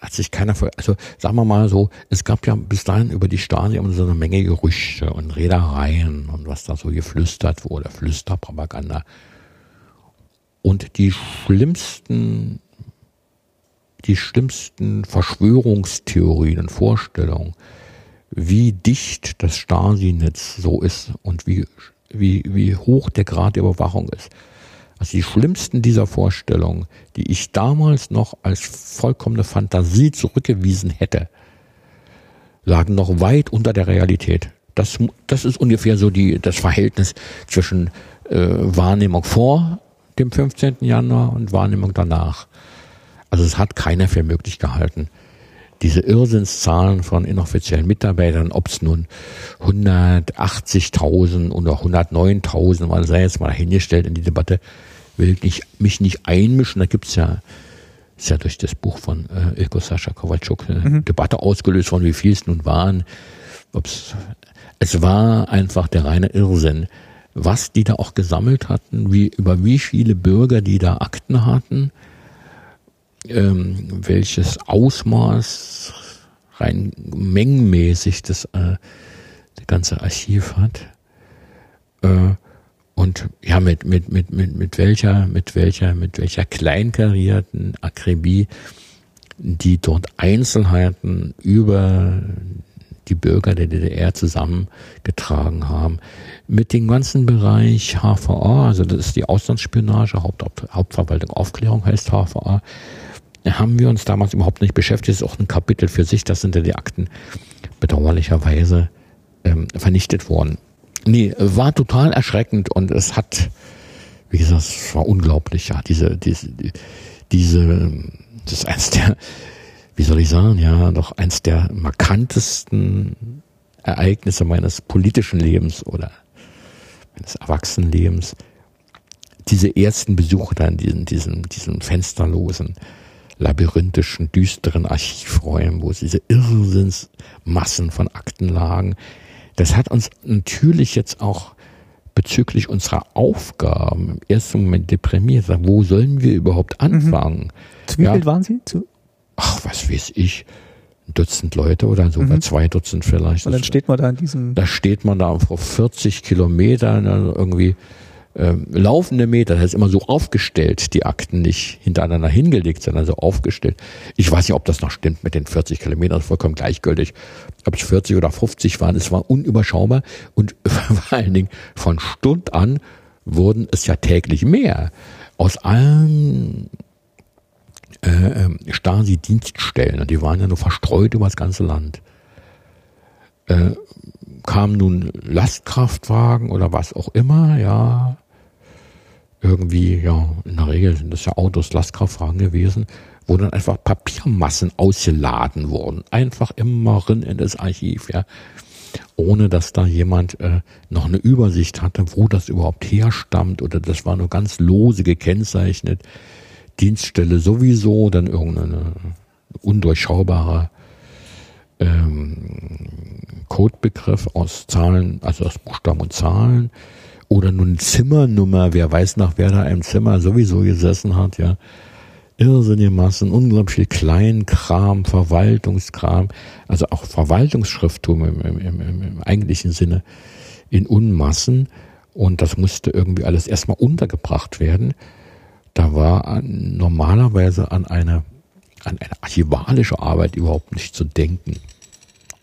hat sich keiner vor, also sagen wir mal so, es gab ja bis dahin über die Stasi immer so eine Menge Gerüchte und Redereien und was da so geflüstert wurde, Flüsterpropaganda. Und die schlimmsten die schlimmsten Verschwörungstheorien und Vorstellungen, wie dicht das Stasi-Netz so ist und wie, wie, wie hoch der Grad der Überwachung ist. Die schlimmsten dieser Vorstellungen, die ich damals noch als vollkommene Fantasie zurückgewiesen hätte, lagen noch weit unter der Realität. Das, das ist ungefähr so die, das Verhältnis zwischen äh, Wahrnehmung vor dem 15. Januar und Wahrnehmung danach. Also es hat keiner für möglich gehalten. Diese Irrsinnszahlen von inoffiziellen Mitarbeitern, ob es nun 180.000 oder 109.000, man sei jetzt mal hingestellt in die Debatte, will ich mich nicht einmischen. Da gibt's ja, ist ja durch das Buch von äh, Ilko Sascha Kowalczuk eine mhm. Debatte ausgelöst worden, wie viel es nun waren. Ob's, es war einfach der reine Irrsinn was die da auch gesammelt hatten, wie, über wie viele Bürger die da Akten hatten, ähm, welches Ausmaß rein mengenmäßig das, äh, das ganze Archiv hat. Äh, und ja, mit, mit, mit, mit, mit welcher, mit welcher, mit welcher kleinkarierten Akribie die dort Einzelheiten über die Bürger der DDR zusammengetragen haben. Mit dem ganzen Bereich HVA, also das ist die Auslandsspionage, Haupt, Hauptverwaltung Aufklärung heißt HVA, haben wir uns damals überhaupt nicht beschäftigt. Das ist auch ein Kapitel für sich, das sind ja die Akten bedauerlicherweise ähm, vernichtet worden. Nee, war total erschreckend und es hat, wie gesagt, es war unglaublich, ja, diese, diese, diese, das ist eines der wie soll ich sagen, ja, doch eins der markantesten Ereignisse meines politischen Lebens oder meines Erwachsenenlebens. Diese ersten Besuche da in diesen, diesen, diesen fensterlosen, labyrinthischen, düsteren Archivräumen, wo diese Irrsinnsmassen von Akten lagen. Das hat uns natürlich jetzt auch bezüglich unserer Aufgaben im ersten Moment deprimiert. Wo sollen wir überhaupt mhm. anfangen? Mhm. Zu wie ja, viel waren Sie? Zu ach, was weiß ich, ein Dutzend Leute oder sogar mhm. zwei Dutzend vielleicht. Und dann steht man da in diesem. Da steht man da vor 40 Kilometern also irgendwie ähm, laufende Meter, das ist immer so aufgestellt, die Akten nicht hintereinander hingelegt, sondern so aufgestellt. Ich weiß nicht, ob das noch stimmt mit den 40 Kilometern, vollkommen gleichgültig. Ob es 40 oder 50 waren, es war unüberschaubar und vor allen Dingen von Stund an wurden es ja täglich mehr. Aus allen äh, ähm, Stasi-Dienststellen, und die waren ja nur verstreut über das ganze Land. Äh, kamen nun Lastkraftwagen oder was auch immer, ja, irgendwie, ja, in der Regel sind das ja Autos, Lastkraftwagen gewesen, wo dann einfach Papiermassen ausgeladen wurden, einfach immer rein in das Archiv, ja, ohne dass da jemand äh, noch eine Übersicht hatte, wo das überhaupt herstammt oder das war nur ganz lose gekennzeichnet. Dienststelle sowieso, dann irgendeine undurchschaubare ähm, Codebegriff aus Zahlen, also aus Buchstaben und Zahlen oder nun Zimmernummer, wer weiß nach wer da im Zimmer sowieso gesessen hat, ja. Irrsinnige Massen, unglaublich viel Kleinkram, Verwaltungskram, also auch Verwaltungsschrifttum im, im, im, im eigentlichen Sinne in Unmassen. Und das musste irgendwie alles erstmal untergebracht werden. Da war normalerweise an eine, an eine archivalische Arbeit überhaupt nicht zu denken.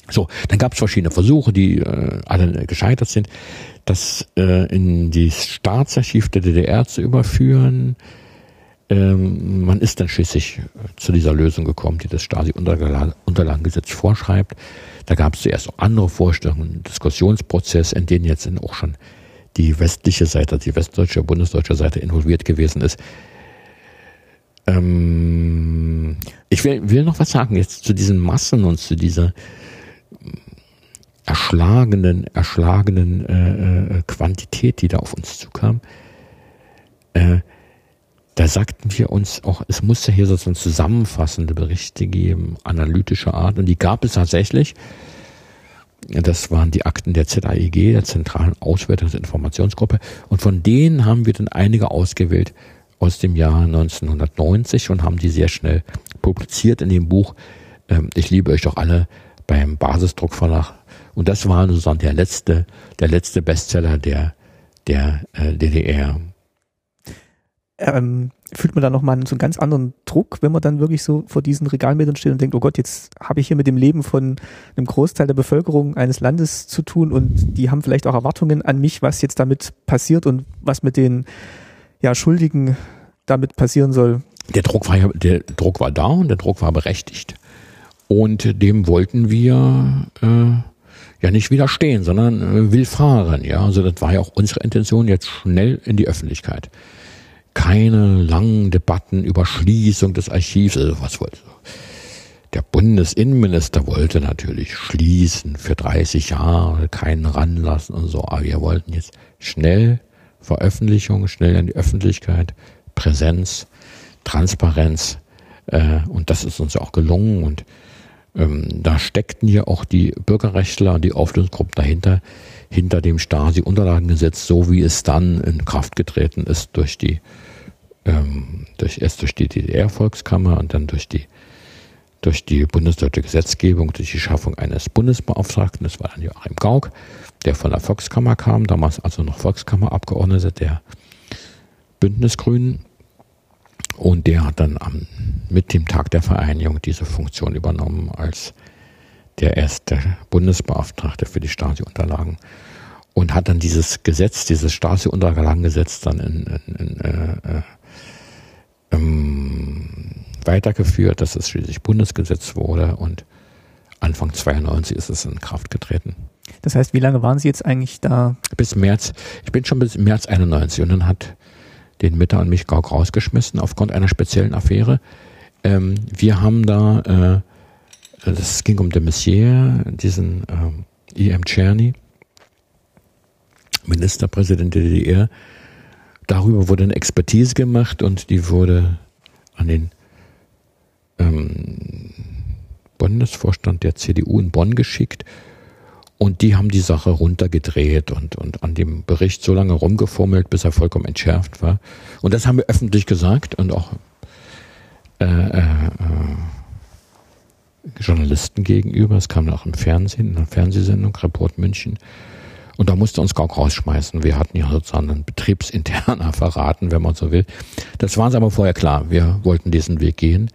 So, dann gab es verschiedene Versuche, die äh, alle gescheitert sind, das äh, in die Staatsarchiv der DDR zu überführen. Ähm, man ist dann schließlich zu dieser Lösung gekommen, die das Stasi-Unterlagengesetz vorschreibt. Da gab es zuerst auch andere Vorstellungen, Diskussionsprozess, in den jetzt auch schon die westliche Seite, die westdeutsche, bundesdeutsche Seite involviert gewesen ist. Ähm, ich will, will noch was sagen jetzt zu diesen Massen und zu dieser erschlagenen, erschlagenen äh, äh, Quantität, die da auf uns zukam. Äh, da sagten wir uns auch, es musste hier sozusagen zusammenfassende Berichte geben, analytischer Art, und die gab es tatsächlich. Das waren die Akten der ZAIG, der Zentralen Auswertungsinformationsgruppe. Und von denen haben wir dann einige ausgewählt aus dem Jahr 1990 und haben die sehr schnell publiziert in dem Buch ähm, Ich liebe euch doch alle beim Basisdruckverlag. Und das war sozusagen der letzte, der letzte Bestseller der, der äh, DDR. Ähm, fühlt man da nochmal so einen ganz anderen Druck, wenn man dann wirklich so vor diesen Regalmetern steht und denkt, oh Gott, jetzt habe ich hier mit dem Leben von einem Großteil der Bevölkerung eines Landes zu tun und die haben vielleicht auch Erwartungen an mich, was jetzt damit passiert und was mit den ja, Schuldigen damit passieren soll. Der Druck war ja, der Druck war da und der Druck war berechtigt. Und dem wollten wir äh, ja nicht widerstehen, sondern äh, will fahren. Ja, also das war ja auch unsere Intention jetzt schnell in die Öffentlichkeit. Keine langen Debatten über Schließung des Archivs, also was wollte. Der Bundesinnenminister wollte natürlich schließen für 30 Jahre, keinen ranlassen und so. Aber wir wollten jetzt schnell Veröffentlichung, schnell in die Öffentlichkeit, Präsenz, Transparenz. Äh, und das ist uns auch gelungen. Und ähm, da steckten ja auch die Bürgerrechtler und die Auflösungsgruppen dahinter, hinter dem Stasi-Unterlagengesetz, so wie es dann in Kraft getreten ist durch die, ähm, durch, erst durch die DDR-Volkskammer und dann durch die, durch die bundesdeutsche Gesetzgebung, durch die Schaffung eines Bundesbeauftragten, das war dann Joachim Gauck, der von der Volkskammer kam, damals also noch Volkskammerabgeordneter der Bündnisgrünen. Und der hat dann am, mit dem Tag der Vereinigung diese Funktion übernommen als der erste Bundesbeauftragte für die Stasi-Unterlagen und hat dann dieses Gesetz, dieses Stasi-Unterlagengesetz dann in, in, in, äh, äh, ähm, weitergeführt, dass es schließlich Bundesgesetz wurde und Anfang 92 ist es in Kraft getreten. Das heißt, wie lange waren Sie jetzt eigentlich da? Bis März. Ich bin schon bis März 91 und dann hat den Mitter und mich Gauck rausgeschmissen aufgrund einer speziellen Affäre. Ähm, wir haben da, äh, das ging um de Messier, diesen äh, E.M. Czerny, Ministerpräsident der DDR. Darüber wurde eine Expertise gemacht und die wurde an den ähm, Bundesvorstand der CDU in Bonn geschickt und die haben die Sache runtergedreht und, und an dem Bericht so lange rumgefummelt, bis er vollkommen entschärft war. Und das haben wir öffentlich gesagt und auch äh, äh, äh Journalisten gegenüber. Es kam auch im Fernsehen, in einer Fernsehsendung, Report München. Und da musste uns Gauck rausschmeißen. Wir hatten ja sozusagen einen betriebsinterner verraten, wenn man so will. Das war uns aber vorher klar. Wir wollten diesen Weg gehen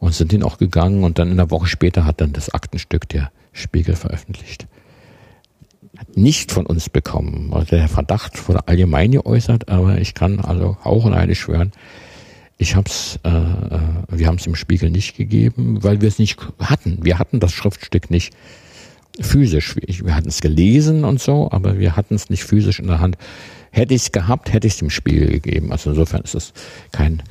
und sind ihn auch gegangen. Und dann in einer Woche später hat dann das Aktenstück der Spiegel veröffentlicht nicht von uns bekommen. Also der Verdacht wurde allgemein geäußert, aber ich kann also auch und schwören, ich hab's, äh, äh wir haben es im Spiegel nicht gegeben, weil wir es nicht hatten. Wir hatten das Schriftstück nicht physisch. Wir hatten es gelesen und so, aber wir hatten es nicht physisch in der Hand. Hätte ich es gehabt, hätte ich es dem Spiegel gegeben. Also insofern ist es kein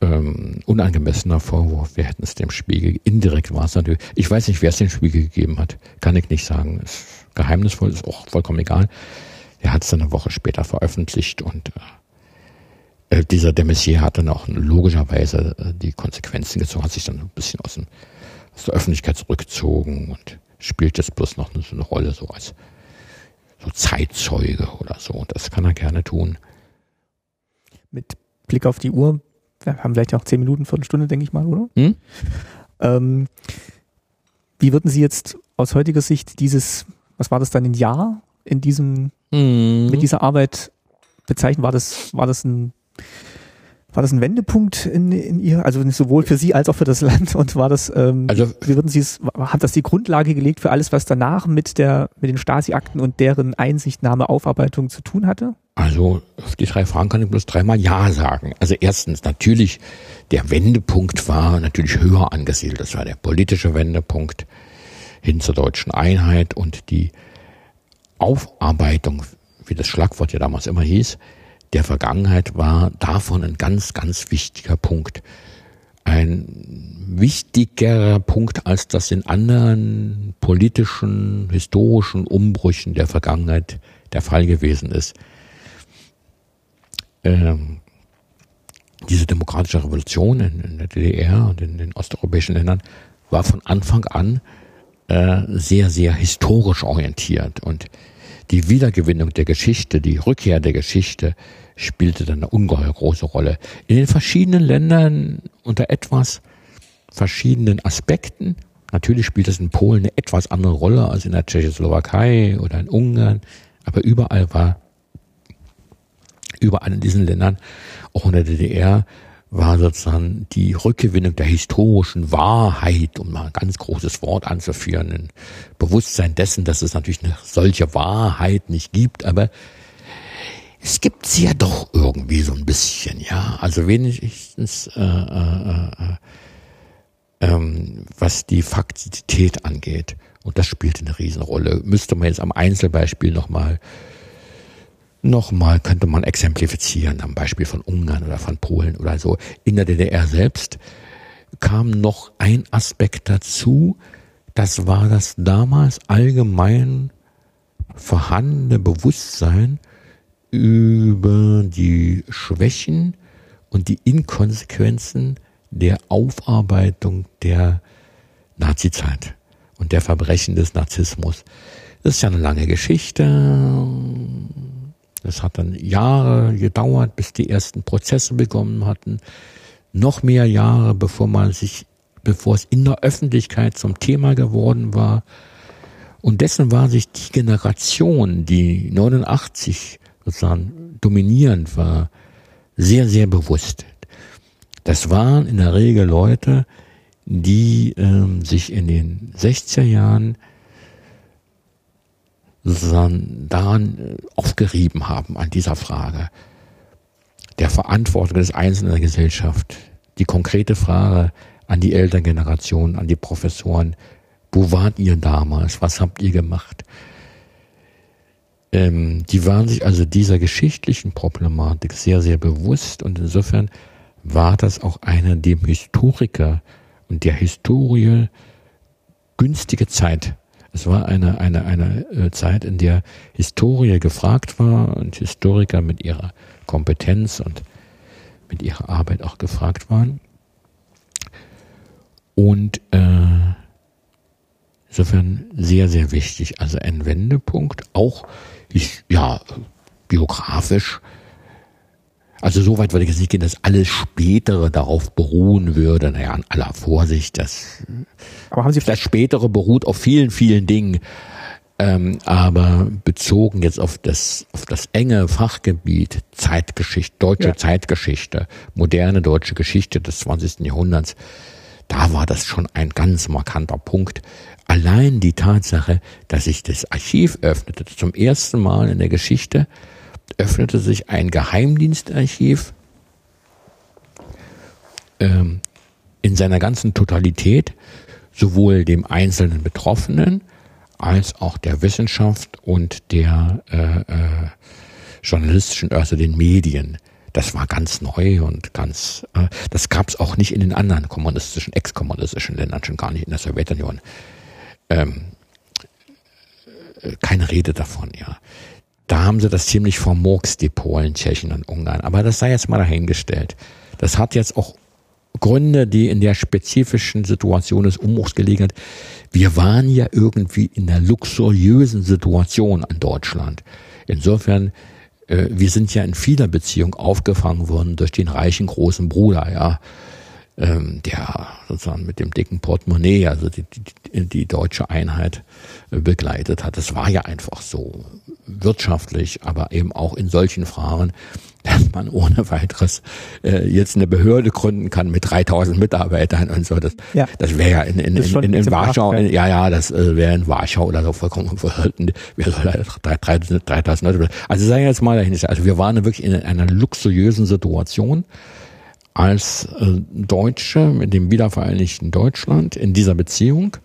ähm, unangemessener Vorwurf. Wir hätten es dem Spiegel indirekt war es natürlich. Ich weiß nicht, wer es dem Spiegel gegeben hat. Kann ich nicht sagen. Es geheimnisvoll, ist auch vollkommen egal. Er hat es dann eine Woche später veröffentlicht und äh, dieser de hat dann auch logischerweise äh, die Konsequenzen gezogen, hat sich dann ein bisschen aus, dem, aus der Öffentlichkeit zurückgezogen und spielt jetzt bloß noch so eine Rolle so als so Zeitzeuge oder so. Und das kann er gerne tun. Mit Blick auf die Uhr, wir haben vielleicht auch zehn Minuten, Viertelstunde, denke ich mal, oder? Hm? Ähm, wie würden Sie jetzt aus heutiger Sicht dieses was war das dann, ein Jahr in diesem, mhm. mit dieser Arbeit bezeichnen? War das, war das ein, war das ein Wendepunkt in, in ihr, also sowohl für Sie als auch für das Land? Und war das, ähm, also, wie würden Sie es, hat das die Grundlage gelegt für alles, was danach mit der, mit den Stasi-Akten und deren Einsichtnahme, Aufarbeitung zu tun hatte? Also auf die drei Fragen kann ich bloß dreimal Ja sagen. Also erstens natürlich, der Wendepunkt war natürlich höher angesiedelt. Das war der politische Wendepunkt hin zur deutschen Einheit und die Aufarbeitung, wie das Schlagwort ja damals immer hieß, der Vergangenheit war davon ein ganz, ganz wichtiger Punkt. Ein wichtigerer Punkt, als das in anderen politischen, historischen Umbrüchen der Vergangenheit der Fall gewesen ist. Ähm, diese demokratische Revolution in, in der DDR und in den osteuropäischen Ländern war von Anfang an äh, sehr, sehr historisch orientiert. Und die Wiedergewinnung der Geschichte, die Rückkehr der Geschichte spielte dann eine ungeheuer große Rolle. In den verschiedenen Ländern unter etwas verschiedenen Aspekten. Natürlich spielt es in Polen eine etwas andere Rolle als in der Tschechoslowakei oder in Ungarn, aber überall war überall in diesen Ländern, auch in der DDR, war sozusagen die Rückgewinnung der historischen Wahrheit, um mal ein ganz großes Wort anzuführen, ein Bewusstsein dessen, dass es natürlich eine solche Wahrheit nicht gibt, aber es gibt sie ja doch irgendwie so ein bisschen, ja. Also wenigstens äh, äh, äh, ähm, was die Faktizität angeht. Und das spielt eine Riesenrolle. Müsste man jetzt am Einzelbeispiel nochmal nochmal könnte man exemplifizieren am Beispiel von Ungarn oder von Polen oder so. In der DDR selbst kam noch ein Aspekt dazu, das war das damals allgemein vorhandene Bewusstsein über die Schwächen und die Inkonsequenzen der Aufarbeitung der Nazizeit und der Verbrechen des Narzissmus. Das ist ja eine lange Geschichte. Das hat dann Jahre gedauert, bis die ersten Prozesse begonnen hatten. Noch mehr Jahre, bevor man sich, bevor es in der Öffentlichkeit zum Thema geworden war. Und dessen war sich die Generation, die 89 sozusagen dominierend war, sehr, sehr bewusst. Das waren in der Regel Leute, die ähm, sich in den 60er Jahren daran äh, aufgerieben haben, an dieser Frage der Verantwortung des Einzelnen in der Gesellschaft. Die konkrete Frage an die Elterngeneration, an die Professoren, wo wart ihr damals? Was habt ihr gemacht? Ähm, die waren sich also dieser geschichtlichen Problematik sehr, sehr bewusst und insofern war das auch eine dem Historiker und der Historie günstige Zeit. Es war eine, eine, eine äh, Zeit, in der Historie gefragt war und Historiker mit ihrer Kompetenz und mit ihrer Arbeit auch gefragt waren. Und äh, insofern sehr, sehr wichtig. Also ein Wendepunkt, auch ich, ja, biografisch also so weit würde ich jetzt nicht gehen, dass alles Spätere darauf beruhen würde. Naja, an aller Vorsicht, das, aber haben Sie das Spätere beruht auf vielen, vielen Dingen. Ähm, aber bezogen jetzt auf das, auf das enge Fachgebiet Zeitgeschichte, deutsche ja. Zeitgeschichte, moderne deutsche Geschichte des 20. Jahrhunderts, da war das schon ein ganz markanter Punkt. Allein die Tatsache, dass sich das Archiv öffnete, zum ersten Mal in der Geschichte, öffnete sich ein Geheimdienstarchiv ähm, in seiner ganzen Totalität, sowohl dem einzelnen Betroffenen als auch der Wissenschaft und der äh, äh, journalistischen, also den Medien. Das war ganz neu und ganz, äh, das gab es auch nicht in den anderen kommunistischen, ex-kommunistischen Ländern, schon gar nicht in der Sowjetunion. Ähm, äh, keine Rede davon, ja. Da haben sie das ziemlich vermurkst, die Polen, Tschechen und Ungarn. Aber das sei jetzt mal dahingestellt. Das hat jetzt auch Gründe, die in der spezifischen Situation des Umbruchs gelegen hat. Wir waren ja irgendwie in der luxuriösen Situation in Deutschland. Insofern, äh, wir sind ja in vieler Beziehung aufgefangen worden durch den reichen großen Bruder, ja ähm, der sozusagen mit dem dicken Portemonnaie, also die, die, die deutsche Einheit äh, begleitet hat. Das war ja einfach so wirtschaftlich, aber eben auch in solchen Fragen, dass man ohne weiteres äh, jetzt eine Behörde gründen kann mit 3000 Mitarbeitern und so. Das, ja. das wäre ja in, in, in, in, in Warschau, in, ja, ja, das äh, wäre in Warschau oder so vollkommen verhalten. Wir sollen 3000 Leute. Also sagen wir jetzt mal dahin, also wir waren wirklich in einer luxuriösen Situation als äh, Deutsche mit dem wiedervereinigten Deutschland in dieser Beziehung.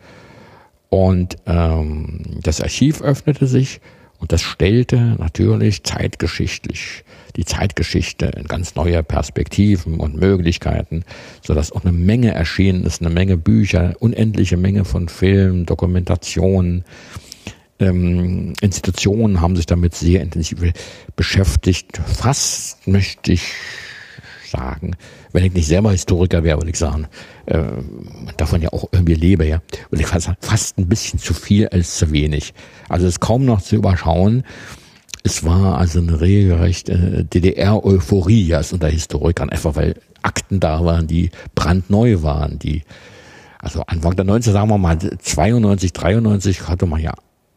Und ähm, das Archiv öffnete sich und das stellte natürlich zeitgeschichtlich die Zeitgeschichte in ganz neue Perspektiven und Möglichkeiten, so dass auch eine Menge erschienen ist, eine Menge Bücher, unendliche Menge von Filmen, Dokumentationen. Ähm, Institutionen haben sich damit sehr intensiv beschäftigt. Fast möchte ich sagen, wenn ich nicht selber Historiker wäre, würde ich sagen, äh, davon ja auch irgendwie lebe, ja, würde ich fast fast ein bisschen zu viel als zu wenig. Also es ist kaum noch zu überschauen. Es war also eine regelrechte DDR-Euphorie ja, unter Historikern, einfach weil Akten da waren, die brandneu waren, die also Anfang der 90 sagen wir mal 92, 93 hatte man ja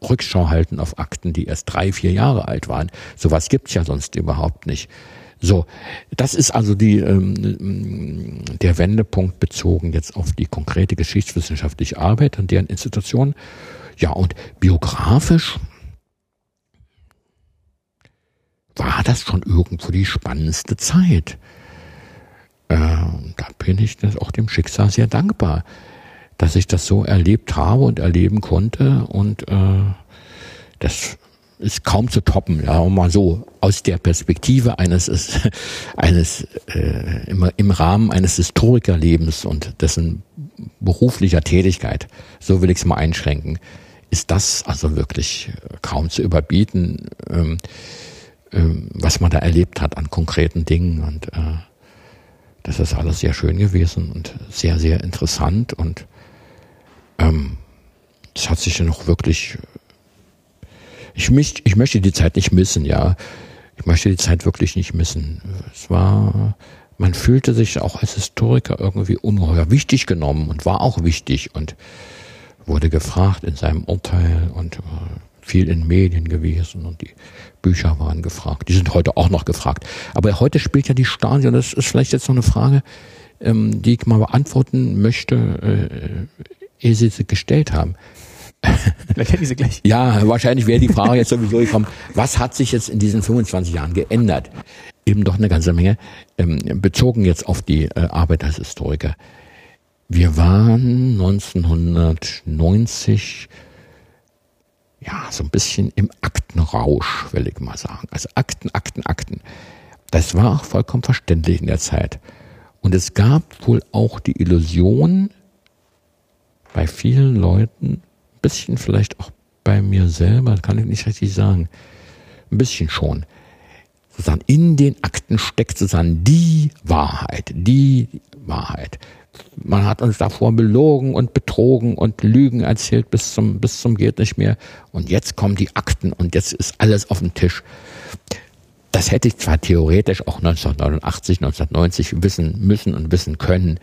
Rückschau halten auf Akten, die erst drei, vier Jahre alt waren. Sowas gibt's ja sonst überhaupt nicht. So, das ist also die, ähm, der Wendepunkt bezogen jetzt auf die konkrete geschichtswissenschaftliche Arbeit an deren Institutionen. Ja, und biografisch war das schon irgendwo die spannendste Zeit. Äh, da bin ich das auch dem Schicksal sehr dankbar, dass ich das so erlebt habe und erleben konnte und äh, das ist kaum zu toppen, ja, mal so aus der Perspektive eines eines äh, im, im Rahmen eines Historikerlebens und dessen beruflicher Tätigkeit, so will ich es mal einschränken, ist das also wirklich kaum zu überbieten, ähm, ähm, was man da erlebt hat an konkreten Dingen und äh, das ist alles sehr schön gewesen und sehr sehr interessant und ähm, hat sich dann auch wirklich ich, mich, ich möchte die Zeit nicht missen, ja. Ich möchte die Zeit wirklich nicht missen. Es war, man fühlte sich auch als Historiker irgendwie ungeheuer wichtig genommen und war auch wichtig und wurde gefragt in seinem Urteil und viel in Medien gewesen und die Bücher waren gefragt. Die sind heute auch noch gefragt. Aber heute spielt ja die Stasi und das ist vielleicht jetzt noch eine Frage, ähm, die ich mal beantworten möchte, äh, ehe Sie sie gestellt haben. Vielleicht hätte sie gleich. Ja, wahrscheinlich wäre die Frage jetzt sowieso gekommen, was hat sich jetzt in diesen 25 Jahren geändert? Eben doch eine ganze Menge, ähm, bezogen jetzt auf die äh, Arbeit als Historiker. Wir waren 1990 ja, so ein bisschen im Aktenrausch, will ich mal sagen. Also Akten, Akten, Akten. Das war auch vollkommen verständlich in der Zeit. Und es gab wohl auch die Illusion bei vielen Leuten, bisschen vielleicht auch bei mir selber, kann ich nicht richtig sagen. Ein bisschen schon. Sozusagen in den Akten steckt sozusagen die Wahrheit, die Wahrheit. Man hat uns davor belogen und betrogen und Lügen erzählt bis zum, bis zum geht nicht mehr. Und jetzt kommen die Akten und jetzt ist alles auf dem Tisch. Das hätte ich zwar theoretisch auch 1989, 1990 wissen müssen und wissen können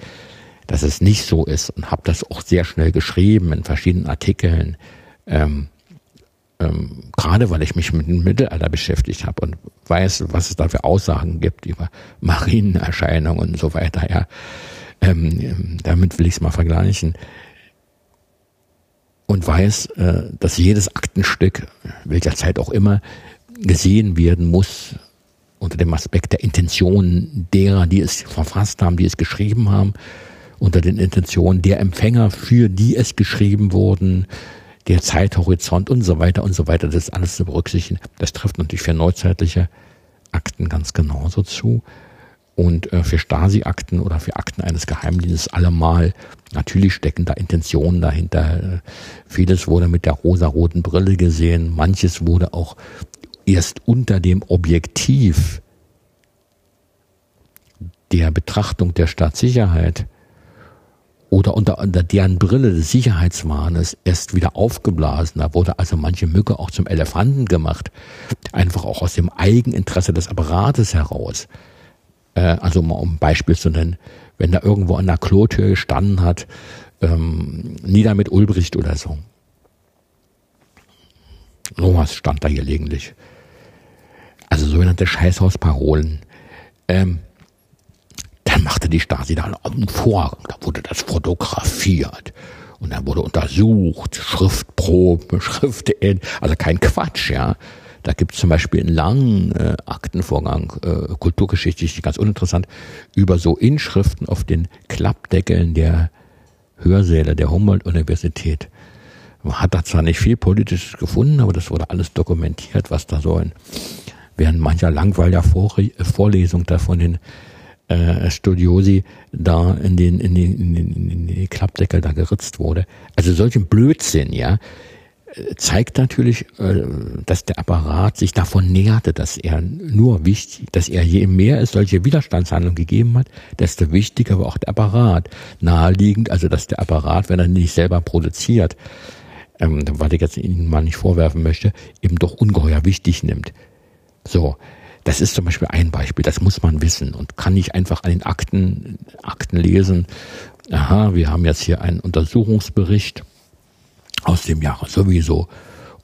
dass es nicht so ist und habe das auch sehr schnell geschrieben in verschiedenen Artikeln. Ähm, ähm, gerade weil ich mich mit dem Mittelalter beschäftigt habe und weiß, was es da für Aussagen gibt über Marienerscheinungen und so weiter. Ja, ähm, damit will ich es mal vergleichen und weiß, äh, dass jedes Aktenstück, welcher Zeit auch immer, gesehen werden muss unter dem Aspekt der Intention derer, die es verfasst haben, die es geschrieben haben unter den Intentionen der Empfänger, für die es geschrieben wurden, der Zeithorizont und so weiter und so weiter, das ist alles zu berücksichtigen. Das trifft natürlich für neuzeitliche Akten ganz genauso zu. Und äh, für Stasi-Akten oder für Akten eines Geheimdienstes allemal. Natürlich stecken da Intentionen dahinter. Vieles wurde mit der rosaroten Brille gesehen. Manches wurde auch erst unter dem Objektiv der Betrachtung der Staatssicherheit oder unter, unter deren Brille des Sicherheitswahnes erst wieder aufgeblasen. Da wurde also manche Mücke auch zum Elefanten gemacht. Einfach auch aus dem Eigeninteresse des Apparates heraus. Äh, also mal um ein Beispiel zu nennen, wenn da irgendwo an der Klotür gestanden hat, ähm, nieder mit Ulbricht oder so. Sowas stand da gelegentlich. Also sogenannte Scheißhausparolen. Ähm, dann machte die Stasi da einen Vorgang, da wurde das fotografiert und dann wurde untersucht, Schriftprobe, Schriften, also kein Quatsch, ja. Da gibt es zum Beispiel einen langen äh, Aktenvorgang, äh, kulturgeschichtlich ganz uninteressant, über so Inschriften auf den Klappdeckeln der Hörsäle der Humboldt-Universität. Man hat da zwar nicht viel Politisches gefunden, aber das wurde alles dokumentiert, was da so in, während mancher langweiliger Vorlesung da von den äh, Studiosi da in den, in den, in den, in den Klappdeckel da geritzt wurde. Also solchen Blödsinn, ja, zeigt natürlich, äh, dass der Apparat sich davon näherte, dass er nur wichtig, dass er je mehr es solche Widerstandshandlungen gegeben hat, desto wichtiger war auch der Apparat. Naheliegend, also dass der Apparat, wenn er nicht selber produziert, ähm, weil ich jetzt Ihnen mal nicht vorwerfen möchte, eben doch ungeheuer wichtig nimmt. So, das ist zum Beispiel ein Beispiel, das muss man wissen und kann nicht einfach an den Akten, Akten lesen. Aha, wir haben jetzt hier einen Untersuchungsbericht aus dem Jahre sowieso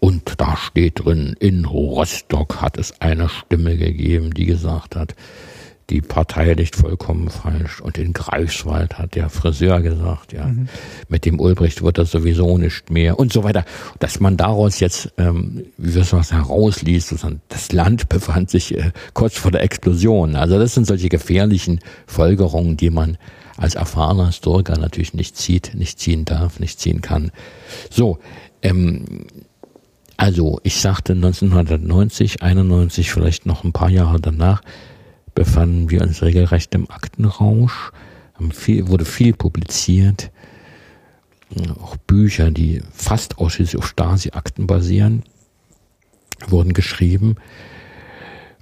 Und da steht drin, in Rostock hat es eine Stimme gegeben, die gesagt hat, die Partei liegt vollkommen falsch. Und in Greifswald hat der Friseur gesagt, ja, mhm. mit dem Ulbricht wird das sowieso nicht mehr und so weiter. Dass man daraus jetzt, ähm, wie wir es was herausliest, das Land befand sich äh, kurz vor der Explosion. Also das sind solche gefährlichen Folgerungen, die man als erfahrener Historiker natürlich nicht zieht, nicht ziehen darf, nicht ziehen kann. So, ähm, also ich sagte 1990, 91, vielleicht noch ein paar Jahre danach, befanden wir uns regelrecht im Aktenrausch. Viel, wurde viel publiziert, auch Bücher, die fast ausschließlich auf Stasi-Akten basieren, wurden geschrieben.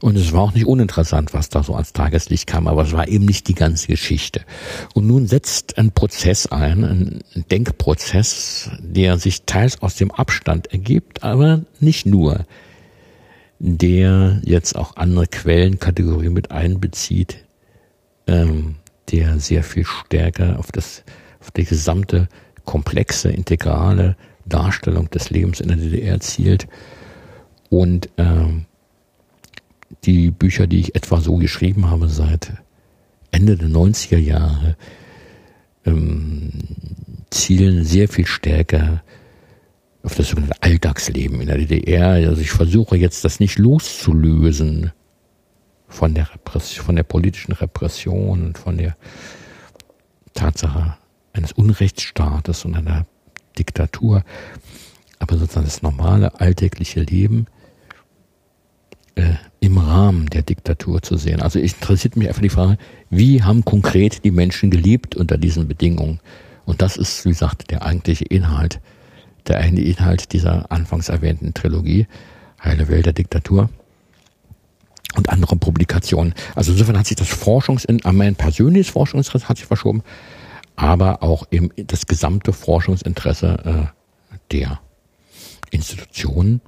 Und es war auch nicht uninteressant, was da so ans Tageslicht kam, aber es war eben nicht die ganze Geschichte. Und nun setzt ein Prozess ein, ein Denkprozess, der sich teils aus dem Abstand ergibt, aber nicht nur der jetzt auch andere Quellenkategorien mit einbezieht, ähm, der sehr viel stärker auf das, auf die gesamte komplexe, integrale Darstellung des Lebens in der DDR zielt. Und ähm, die Bücher, die ich etwa so geschrieben habe seit Ende der 90er Jahre, ähm, zielen sehr viel stärker auf das sogenannte Alltagsleben in der DDR. Also ich versuche jetzt das nicht loszulösen von der Repression, von der politischen Repression und von der Tatsache eines Unrechtsstaates und einer Diktatur, aber sozusagen das normale alltägliche Leben äh, im Rahmen der Diktatur zu sehen. Also ich interessiert mich einfach die Frage, wie haben konkret die Menschen gelebt unter diesen Bedingungen? Und das ist, wie gesagt, der eigentliche Inhalt der eine Inhalt dieser anfangs erwähnten Trilogie, Heile Welt der Diktatur und andere Publikationen. Also insofern hat sich das Forschungsinteresse, mein persönliches Forschungsinteresse hat sich verschoben, aber auch eben das gesamte Forschungsinteresse äh, der Institutionen,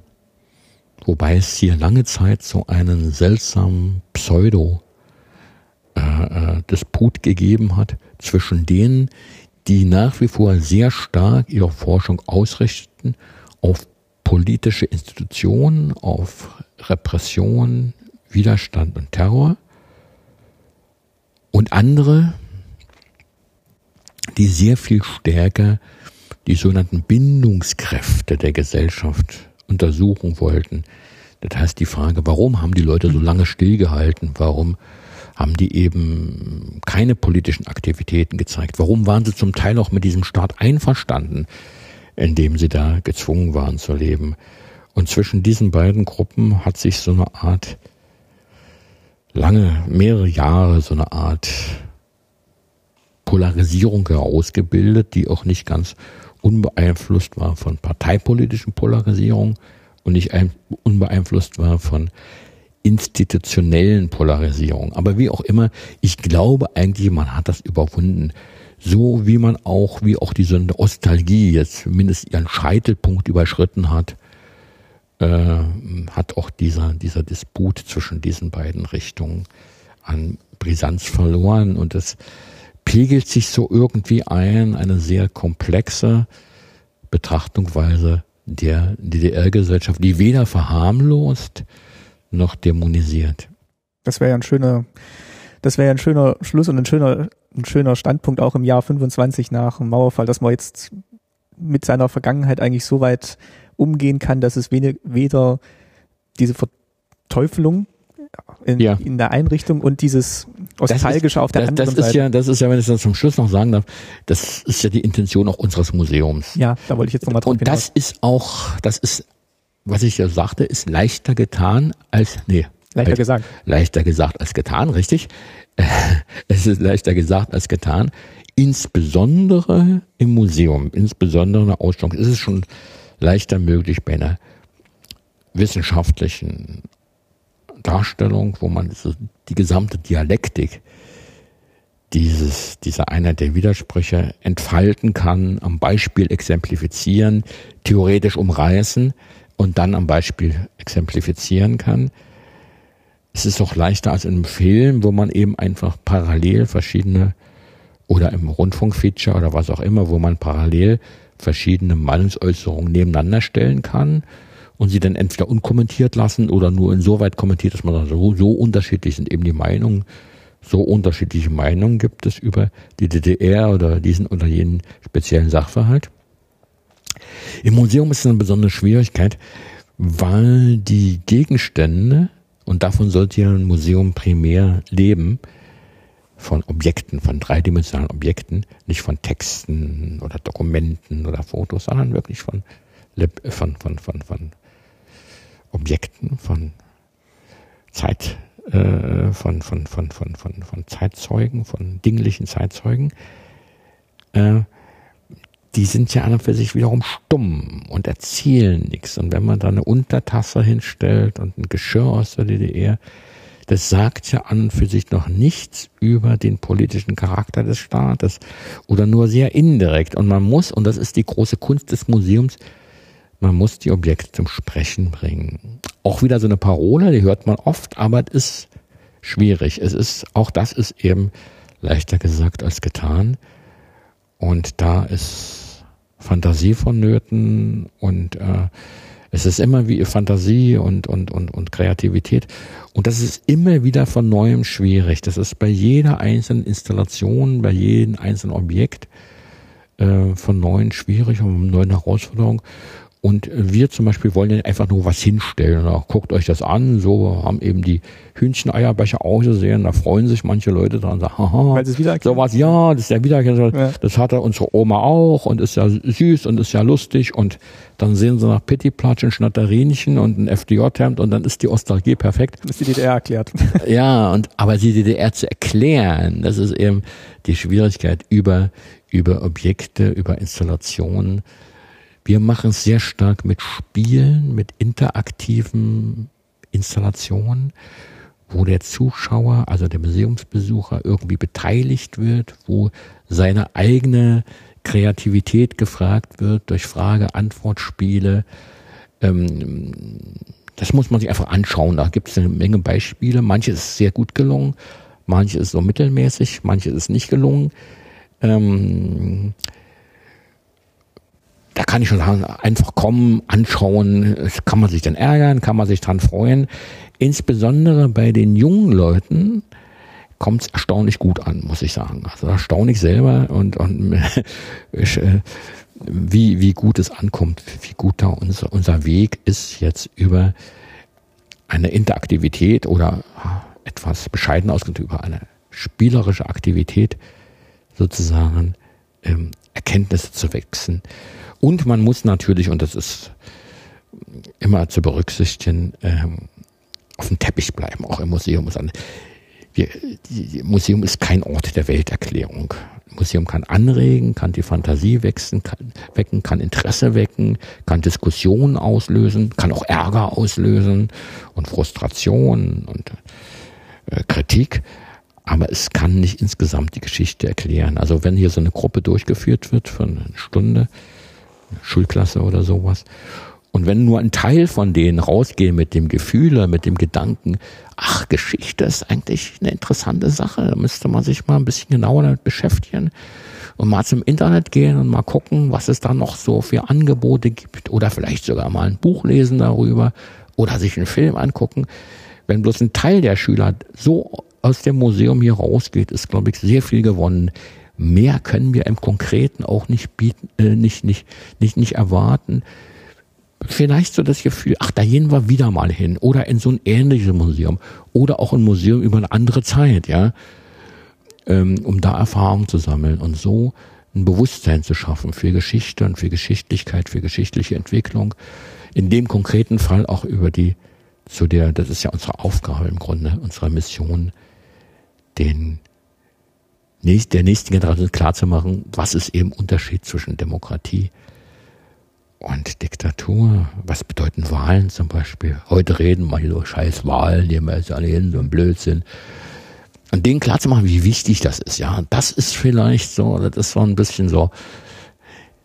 wobei es hier lange Zeit so einen seltsamen Pseudo äh, äh, Disput gegeben hat zwischen denen, die nach wie vor sehr stark ihre Forschung ausrichten auf politische Institutionen, auf Repression, Widerstand und Terror. Und andere, die sehr viel stärker die sogenannten Bindungskräfte der Gesellschaft untersuchen wollten. Das heißt die Frage, warum haben die Leute so lange stillgehalten? Warum haben die eben keine politischen Aktivitäten gezeigt. Warum waren sie zum Teil auch mit diesem Staat einverstanden, in dem sie da gezwungen waren zu leben? Und zwischen diesen beiden Gruppen hat sich so eine Art, lange, mehrere Jahre so eine Art Polarisierung herausgebildet, die auch nicht ganz unbeeinflusst war von parteipolitischen Polarisierung und nicht unbeeinflusst war von institutionellen Polarisierung. Aber wie auch immer, ich glaube eigentlich, man hat das überwunden. So wie man auch, wie auch diese Nostalgie jetzt zumindest ihren Scheitelpunkt überschritten hat, äh, hat auch dieser, dieser Disput zwischen diesen beiden Richtungen an Brisanz verloren und es pegelt sich so irgendwie ein, eine sehr komplexe Betrachtungsweise der DDR-Gesellschaft, die weder verharmlost, noch dämonisiert. Das wäre ja ein schöner, das wäre ja ein schöner Schluss und ein schöner, ein schöner Standpunkt auch im Jahr 25 nach dem Mauerfall, dass man jetzt mit seiner Vergangenheit eigentlich so weit umgehen kann, dass es weder diese Verteufelung in, ja. in der Einrichtung und dieses Nostalgische auf der das, anderen das ist Seite. Ja, das ist ja, wenn ich das zum Schluss noch sagen darf, das ist ja die Intention auch unseres Museums. Ja, da wollte ich jetzt nochmal drauf Und das ist auch, das ist was ich ja sagte, ist leichter getan als, nee. Leichter als, gesagt. Leichter gesagt als getan, richtig. es ist leichter gesagt als getan. Insbesondere im Museum, insbesondere in der Ausstellung, ist es schon leichter möglich bei einer wissenschaftlichen Darstellung, wo man die gesamte Dialektik dieses, dieser Einheit der Widersprüche entfalten kann, am Beispiel exemplifizieren, theoretisch umreißen, und dann am Beispiel exemplifizieren kann. Es ist auch leichter als in einem Film, wo man eben einfach parallel verschiedene oder im Rundfunkfeature oder was auch immer, wo man parallel verschiedene Meinungsäußerungen nebeneinander stellen kann und sie dann entweder unkommentiert lassen oder nur insoweit kommentiert, dass man sagt, so, so unterschiedlich sind eben die Meinungen, so unterschiedliche Meinungen gibt es über die DDR oder diesen oder jenen speziellen Sachverhalt. Im Museum ist es eine besondere Schwierigkeit, weil die Gegenstände, und davon sollte ja ein Museum primär leben, von Objekten, von dreidimensionalen Objekten, nicht von Texten oder Dokumenten oder Fotos, sondern wirklich von, von, von, von, von Objekten, von Zeit, äh, von, von, von, von, von, von Zeitzeugen, von dinglichen Zeitzeugen. Äh, die sind ja an und für sich wiederum stumm und erzählen nichts. Und wenn man da eine Untertasse hinstellt und ein Geschirr aus der DDR, das sagt ja an und für sich noch nichts über den politischen Charakter des Staates oder nur sehr indirekt. Und man muss, und das ist die große Kunst des Museums, man muss die Objekte zum Sprechen bringen. Auch wieder so eine Parole, die hört man oft, aber es ist schwierig. Es ist, auch das ist eben leichter gesagt als getan. Und da ist Fantasie vonnöten und äh, es ist immer wie Fantasie und, und, und, und Kreativität. Und das ist immer wieder von neuem schwierig. Das ist bei jeder einzelnen Installation, bei jedem einzelnen Objekt äh, von neuem schwierig und neuen Herausforderungen. Und wir zum Beispiel wollen einfach nur was hinstellen. Da guckt euch das an. So haben eben die Hühncheneierbecher ausgesehen. Da freuen sich manche Leute dran. Sagen, haha, so was, ja, das ist ja Wiedererkennung. Ja. Das hatte unsere Oma auch und ist ja süß und ist ja lustig. Und dann sehen sie nach Pittiplatschen, Schnatterinchen und ein FDJ-Hemd und dann ist die Ostalgie perfekt. Das ist die DDR erklärt. ja, und aber die DDR zu erklären, das ist eben die Schwierigkeit über, über Objekte, über Installationen wir machen es sehr stark mit Spielen, mit interaktiven Installationen, wo der Zuschauer, also der Museumsbesucher irgendwie beteiligt wird, wo seine eigene Kreativität gefragt wird durch Frage-Antwort-Spiele. Ähm, das muss man sich einfach anschauen. Da gibt es eine Menge Beispiele. Manches ist sehr gut gelungen, manches ist so mittelmäßig, manches ist nicht gelungen. Da kann ich schon sagen, einfach kommen, anschauen, kann man sich dann ärgern, kann man sich dran freuen. Insbesondere bei den jungen Leuten kommt es erstaunlich gut an, muss ich sagen. Also erstaunlich selber und, und äh, wie, wie gut es ankommt, wie gut da unser, unser Weg ist jetzt über eine Interaktivität oder etwas bescheiden ausgedrückt über eine spielerische Aktivität sozusagen ähm, Erkenntnisse zu wechseln. Und man muss natürlich, und das ist immer zu berücksichtigen, ähm, auf dem Teppich bleiben, auch im Museum. Wir, Museum ist kein Ort der Welterklärung. Museum kann anregen, kann die Fantasie wechseln, kann, wecken, kann Interesse wecken, kann Diskussionen auslösen, kann auch Ärger auslösen und Frustration und äh, Kritik. Aber es kann nicht insgesamt die Geschichte erklären. Also wenn hier so eine Gruppe durchgeführt wird für eine Stunde, Schulklasse oder sowas. Und wenn nur ein Teil von denen rausgehen mit dem Gefühl, mit dem Gedanken, ach, Geschichte ist eigentlich eine interessante Sache, da müsste man sich mal ein bisschen genauer damit beschäftigen und mal zum Internet gehen und mal gucken, was es da noch so für Angebote gibt oder vielleicht sogar mal ein Buch lesen darüber oder sich einen Film angucken. Wenn bloß ein Teil der Schüler so aus dem Museum hier rausgeht, ist, glaube ich, sehr viel gewonnen. Mehr können wir im Konkreten auch nicht bieten, äh, nicht, nicht, nicht, nicht erwarten. Vielleicht so das Gefühl, ach, da gehen wir wieder mal hin oder in so ein ähnliches Museum oder auch ein Museum über eine andere Zeit, ja, ähm, um da Erfahrung zu sammeln und so ein Bewusstsein zu schaffen für Geschichte und für Geschichtlichkeit, für geschichtliche Entwicklung. In dem konkreten Fall auch über die, zu der, das ist ja unsere Aufgabe im Grunde, unsere Mission, den der nächsten Generation klarzumachen, was ist eben Unterschied zwischen Demokratie und Diktatur. Was bedeuten Wahlen zum Beispiel? Heute reden wir hier so scheiß Wahlen, die wir jetzt alle hin, so ein Blödsinn. Und denen klarzumachen, wie wichtig das ist, ja. Das ist vielleicht so, das ist so ein bisschen so,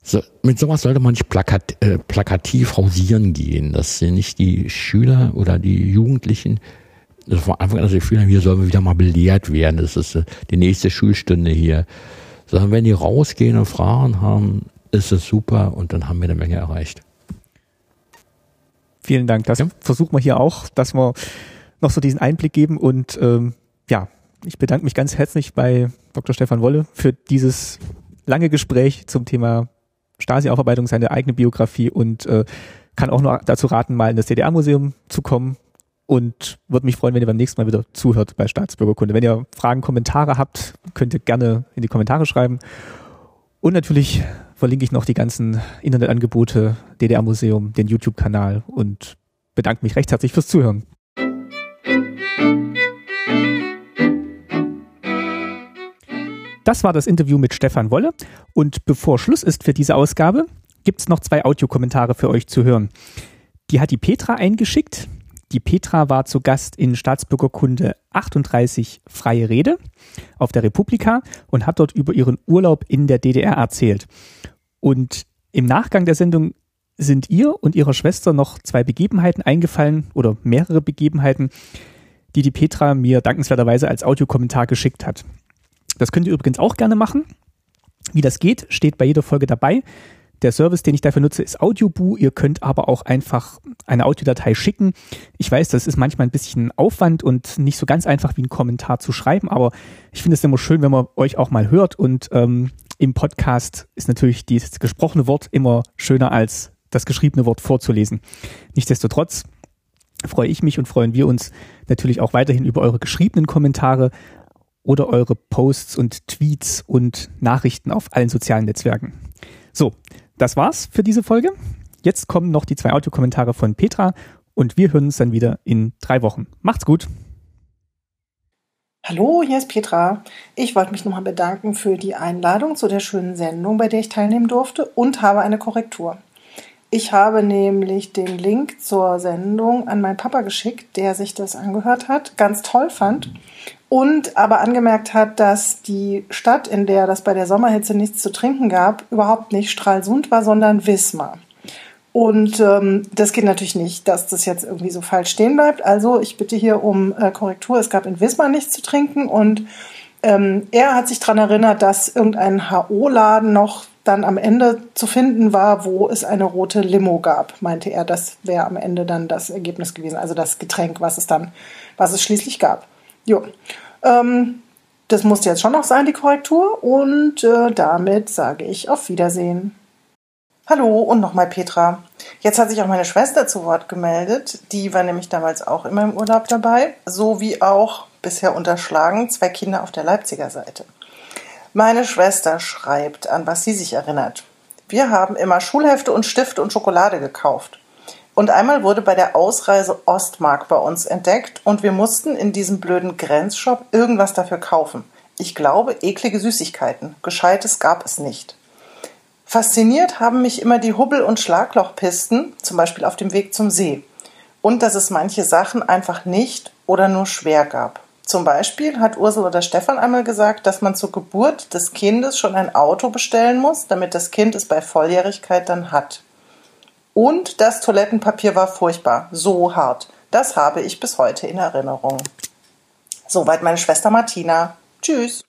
so, mit sowas sollte man nicht plakat, äh, plakativ hausieren gehen, dass nicht die Schüler oder die Jugendlichen das von Anfang an das Gefühl haben, hier sollen wir wieder mal belehrt werden. Das ist äh, die nächste Schulstunde hier. Sondern wenn die rausgehen und Fragen haben, ist es super und dann haben wir eine Menge erreicht. Vielen Dank. Das ja. versuchen wir hier auch, dass wir noch so diesen Einblick geben und ähm, ja, ich bedanke mich ganz herzlich bei Dr. Stefan Wolle für dieses lange Gespräch zum Thema Stasi-Aufarbeitung, seine eigene Biografie und äh, kann auch nur dazu raten, mal in das DDR-Museum zu kommen und würde mich freuen, wenn ihr beim nächsten Mal wieder zuhört bei Staatsbürgerkunde. Wenn ihr Fragen, Kommentare habt, könnt ihr gerne in die Kommentare schreiben. Und natürlich verlinke ich noch die ganzen Internetangebote, DDR-Museum, den YouTube-Kanal und bedanke mich recht herzlich fürs Zuhören. Das war das Interview mit Stefan Wolle. Und bevor Schluss ist für diese Ausgabe, gibt es noch zwei Audiokommentare für euch zu hören. Die hat die Petra eingeschickt. Die Petra war zu Gast in Staatsbürgerkunde 38 Freie Rede auf der Republika und hat dort über ihren Urlaub in der DDR erzählt. Und im Nachgang der Sendung sind ihr und ihrer Schwester noch zwei Begebenheiten eingefallen oder mehrere Begebenheiten, die die Petra mir dankenswerterweise als Audiokommentar geschickt hat. Das könnt ihr übrigens auch gerne machen. Wie das geht, steht bei jeder Folge dabei. Der Service, den ich dafür nutze, ist Audioboo. Ihr könnt aber auch einfach eine Audiodatei schicken. Ich weiß, das ist manchmal ein bisschen Aufwand und nicht so ganz einfach wie ein Kommentar zu schreiben, aber ich finde es immer schön, wenn man euch auch mal hört und ähm, im Podcast ist natürlich das gesprochene Wort immer schöner als das geschriebene Wort vorzulesen. Nichtsdestotrotz freue ich mich und freuen wir uns natürlich auch weiterhin über eure geschriebenen Kommentare oder eure Posts und Tweets und Nachrichten auf allen sozialen Netzwerken. So, das war's für diese Folge. Jetzt kommen noch die zwei Audiokommentare von Petra und wir hören uns dann wieder in drei Wochen. Macht's gut! Hallo, hier ist Petra. Ich wollte mich nochmal bedanken für die Einladung zu der schönen Sendung, bei der ich teilnehmen durfte und habe eine Korrektur. Ich habe nämlich den Link zur Sendung an meinen Papa geschickt, der sich das angehört hat, ganz toll fand und aber angemerkt hat, dass die Stadt, in der das bei der Sommerhitze nichts zu trinken gab, überhaupt nicht Stralsund war, sondern Wismar. Und ähm, das geht natürlich nicht, dass das jetzt irgendwie so falsch stehen bleibt. Also ich bitte hier um äh, Korrektur. Es gab in Wismar nichts zu trinken und ähm, er hat sich daran erinnert, dass irgendein HO-Laden noch dann am Ende zu finden war, wo es eine rote Limo gab, meinte er. Das wäre am Ende dann das Ergebnis gewesen, also das Getränk, was es dann, was es schließlich gab. Jo. Ähm, das musste jetzt schon noch sein, die Korrektur. Und äh, damit sage ich auf Wiedersehen. Hallo und nochmal Petra. Jetzt hat sich auch meine Schwester zu Wort gemeldet. Die war nämlich damals auch immer im Urlaub dabei, so wie auch bisher unterschlagen zwei Kinder auf der Leipziger Seite. Meine Schwester schreibt, an was sie sich erinnert. Wir haben immer Schulhefte und Stifte und Schokolade gekauft. Und einmal wurde bei der Ausreise Ostmark bei uns entdeckt und wir mussten in diesem blöden Grenzshop irgendwas dafür kaufen. Ich glaube, eklige Süßigkeiten. Gescheites gab es nicht. Fasziniert haben mich immer die Hubbel- und Schlaglochpisten, zum Beispiel auf dem Weg zum See. Und dass es manche Sachen einfach nicht oder nur schwer gab. Zum Beispiel hat Ursel oder Stefan einmal gesagt, dass man zur Geburt des Kindes schon ein Auto bestellen muss, damit das Kind es bei Volljährigkeit dann hat. Und das Toilettenpapier war furchtbar, so hart. Das habe ich bis heute in Erinnerung. Soweit meine Schwester Martina. Tschüss.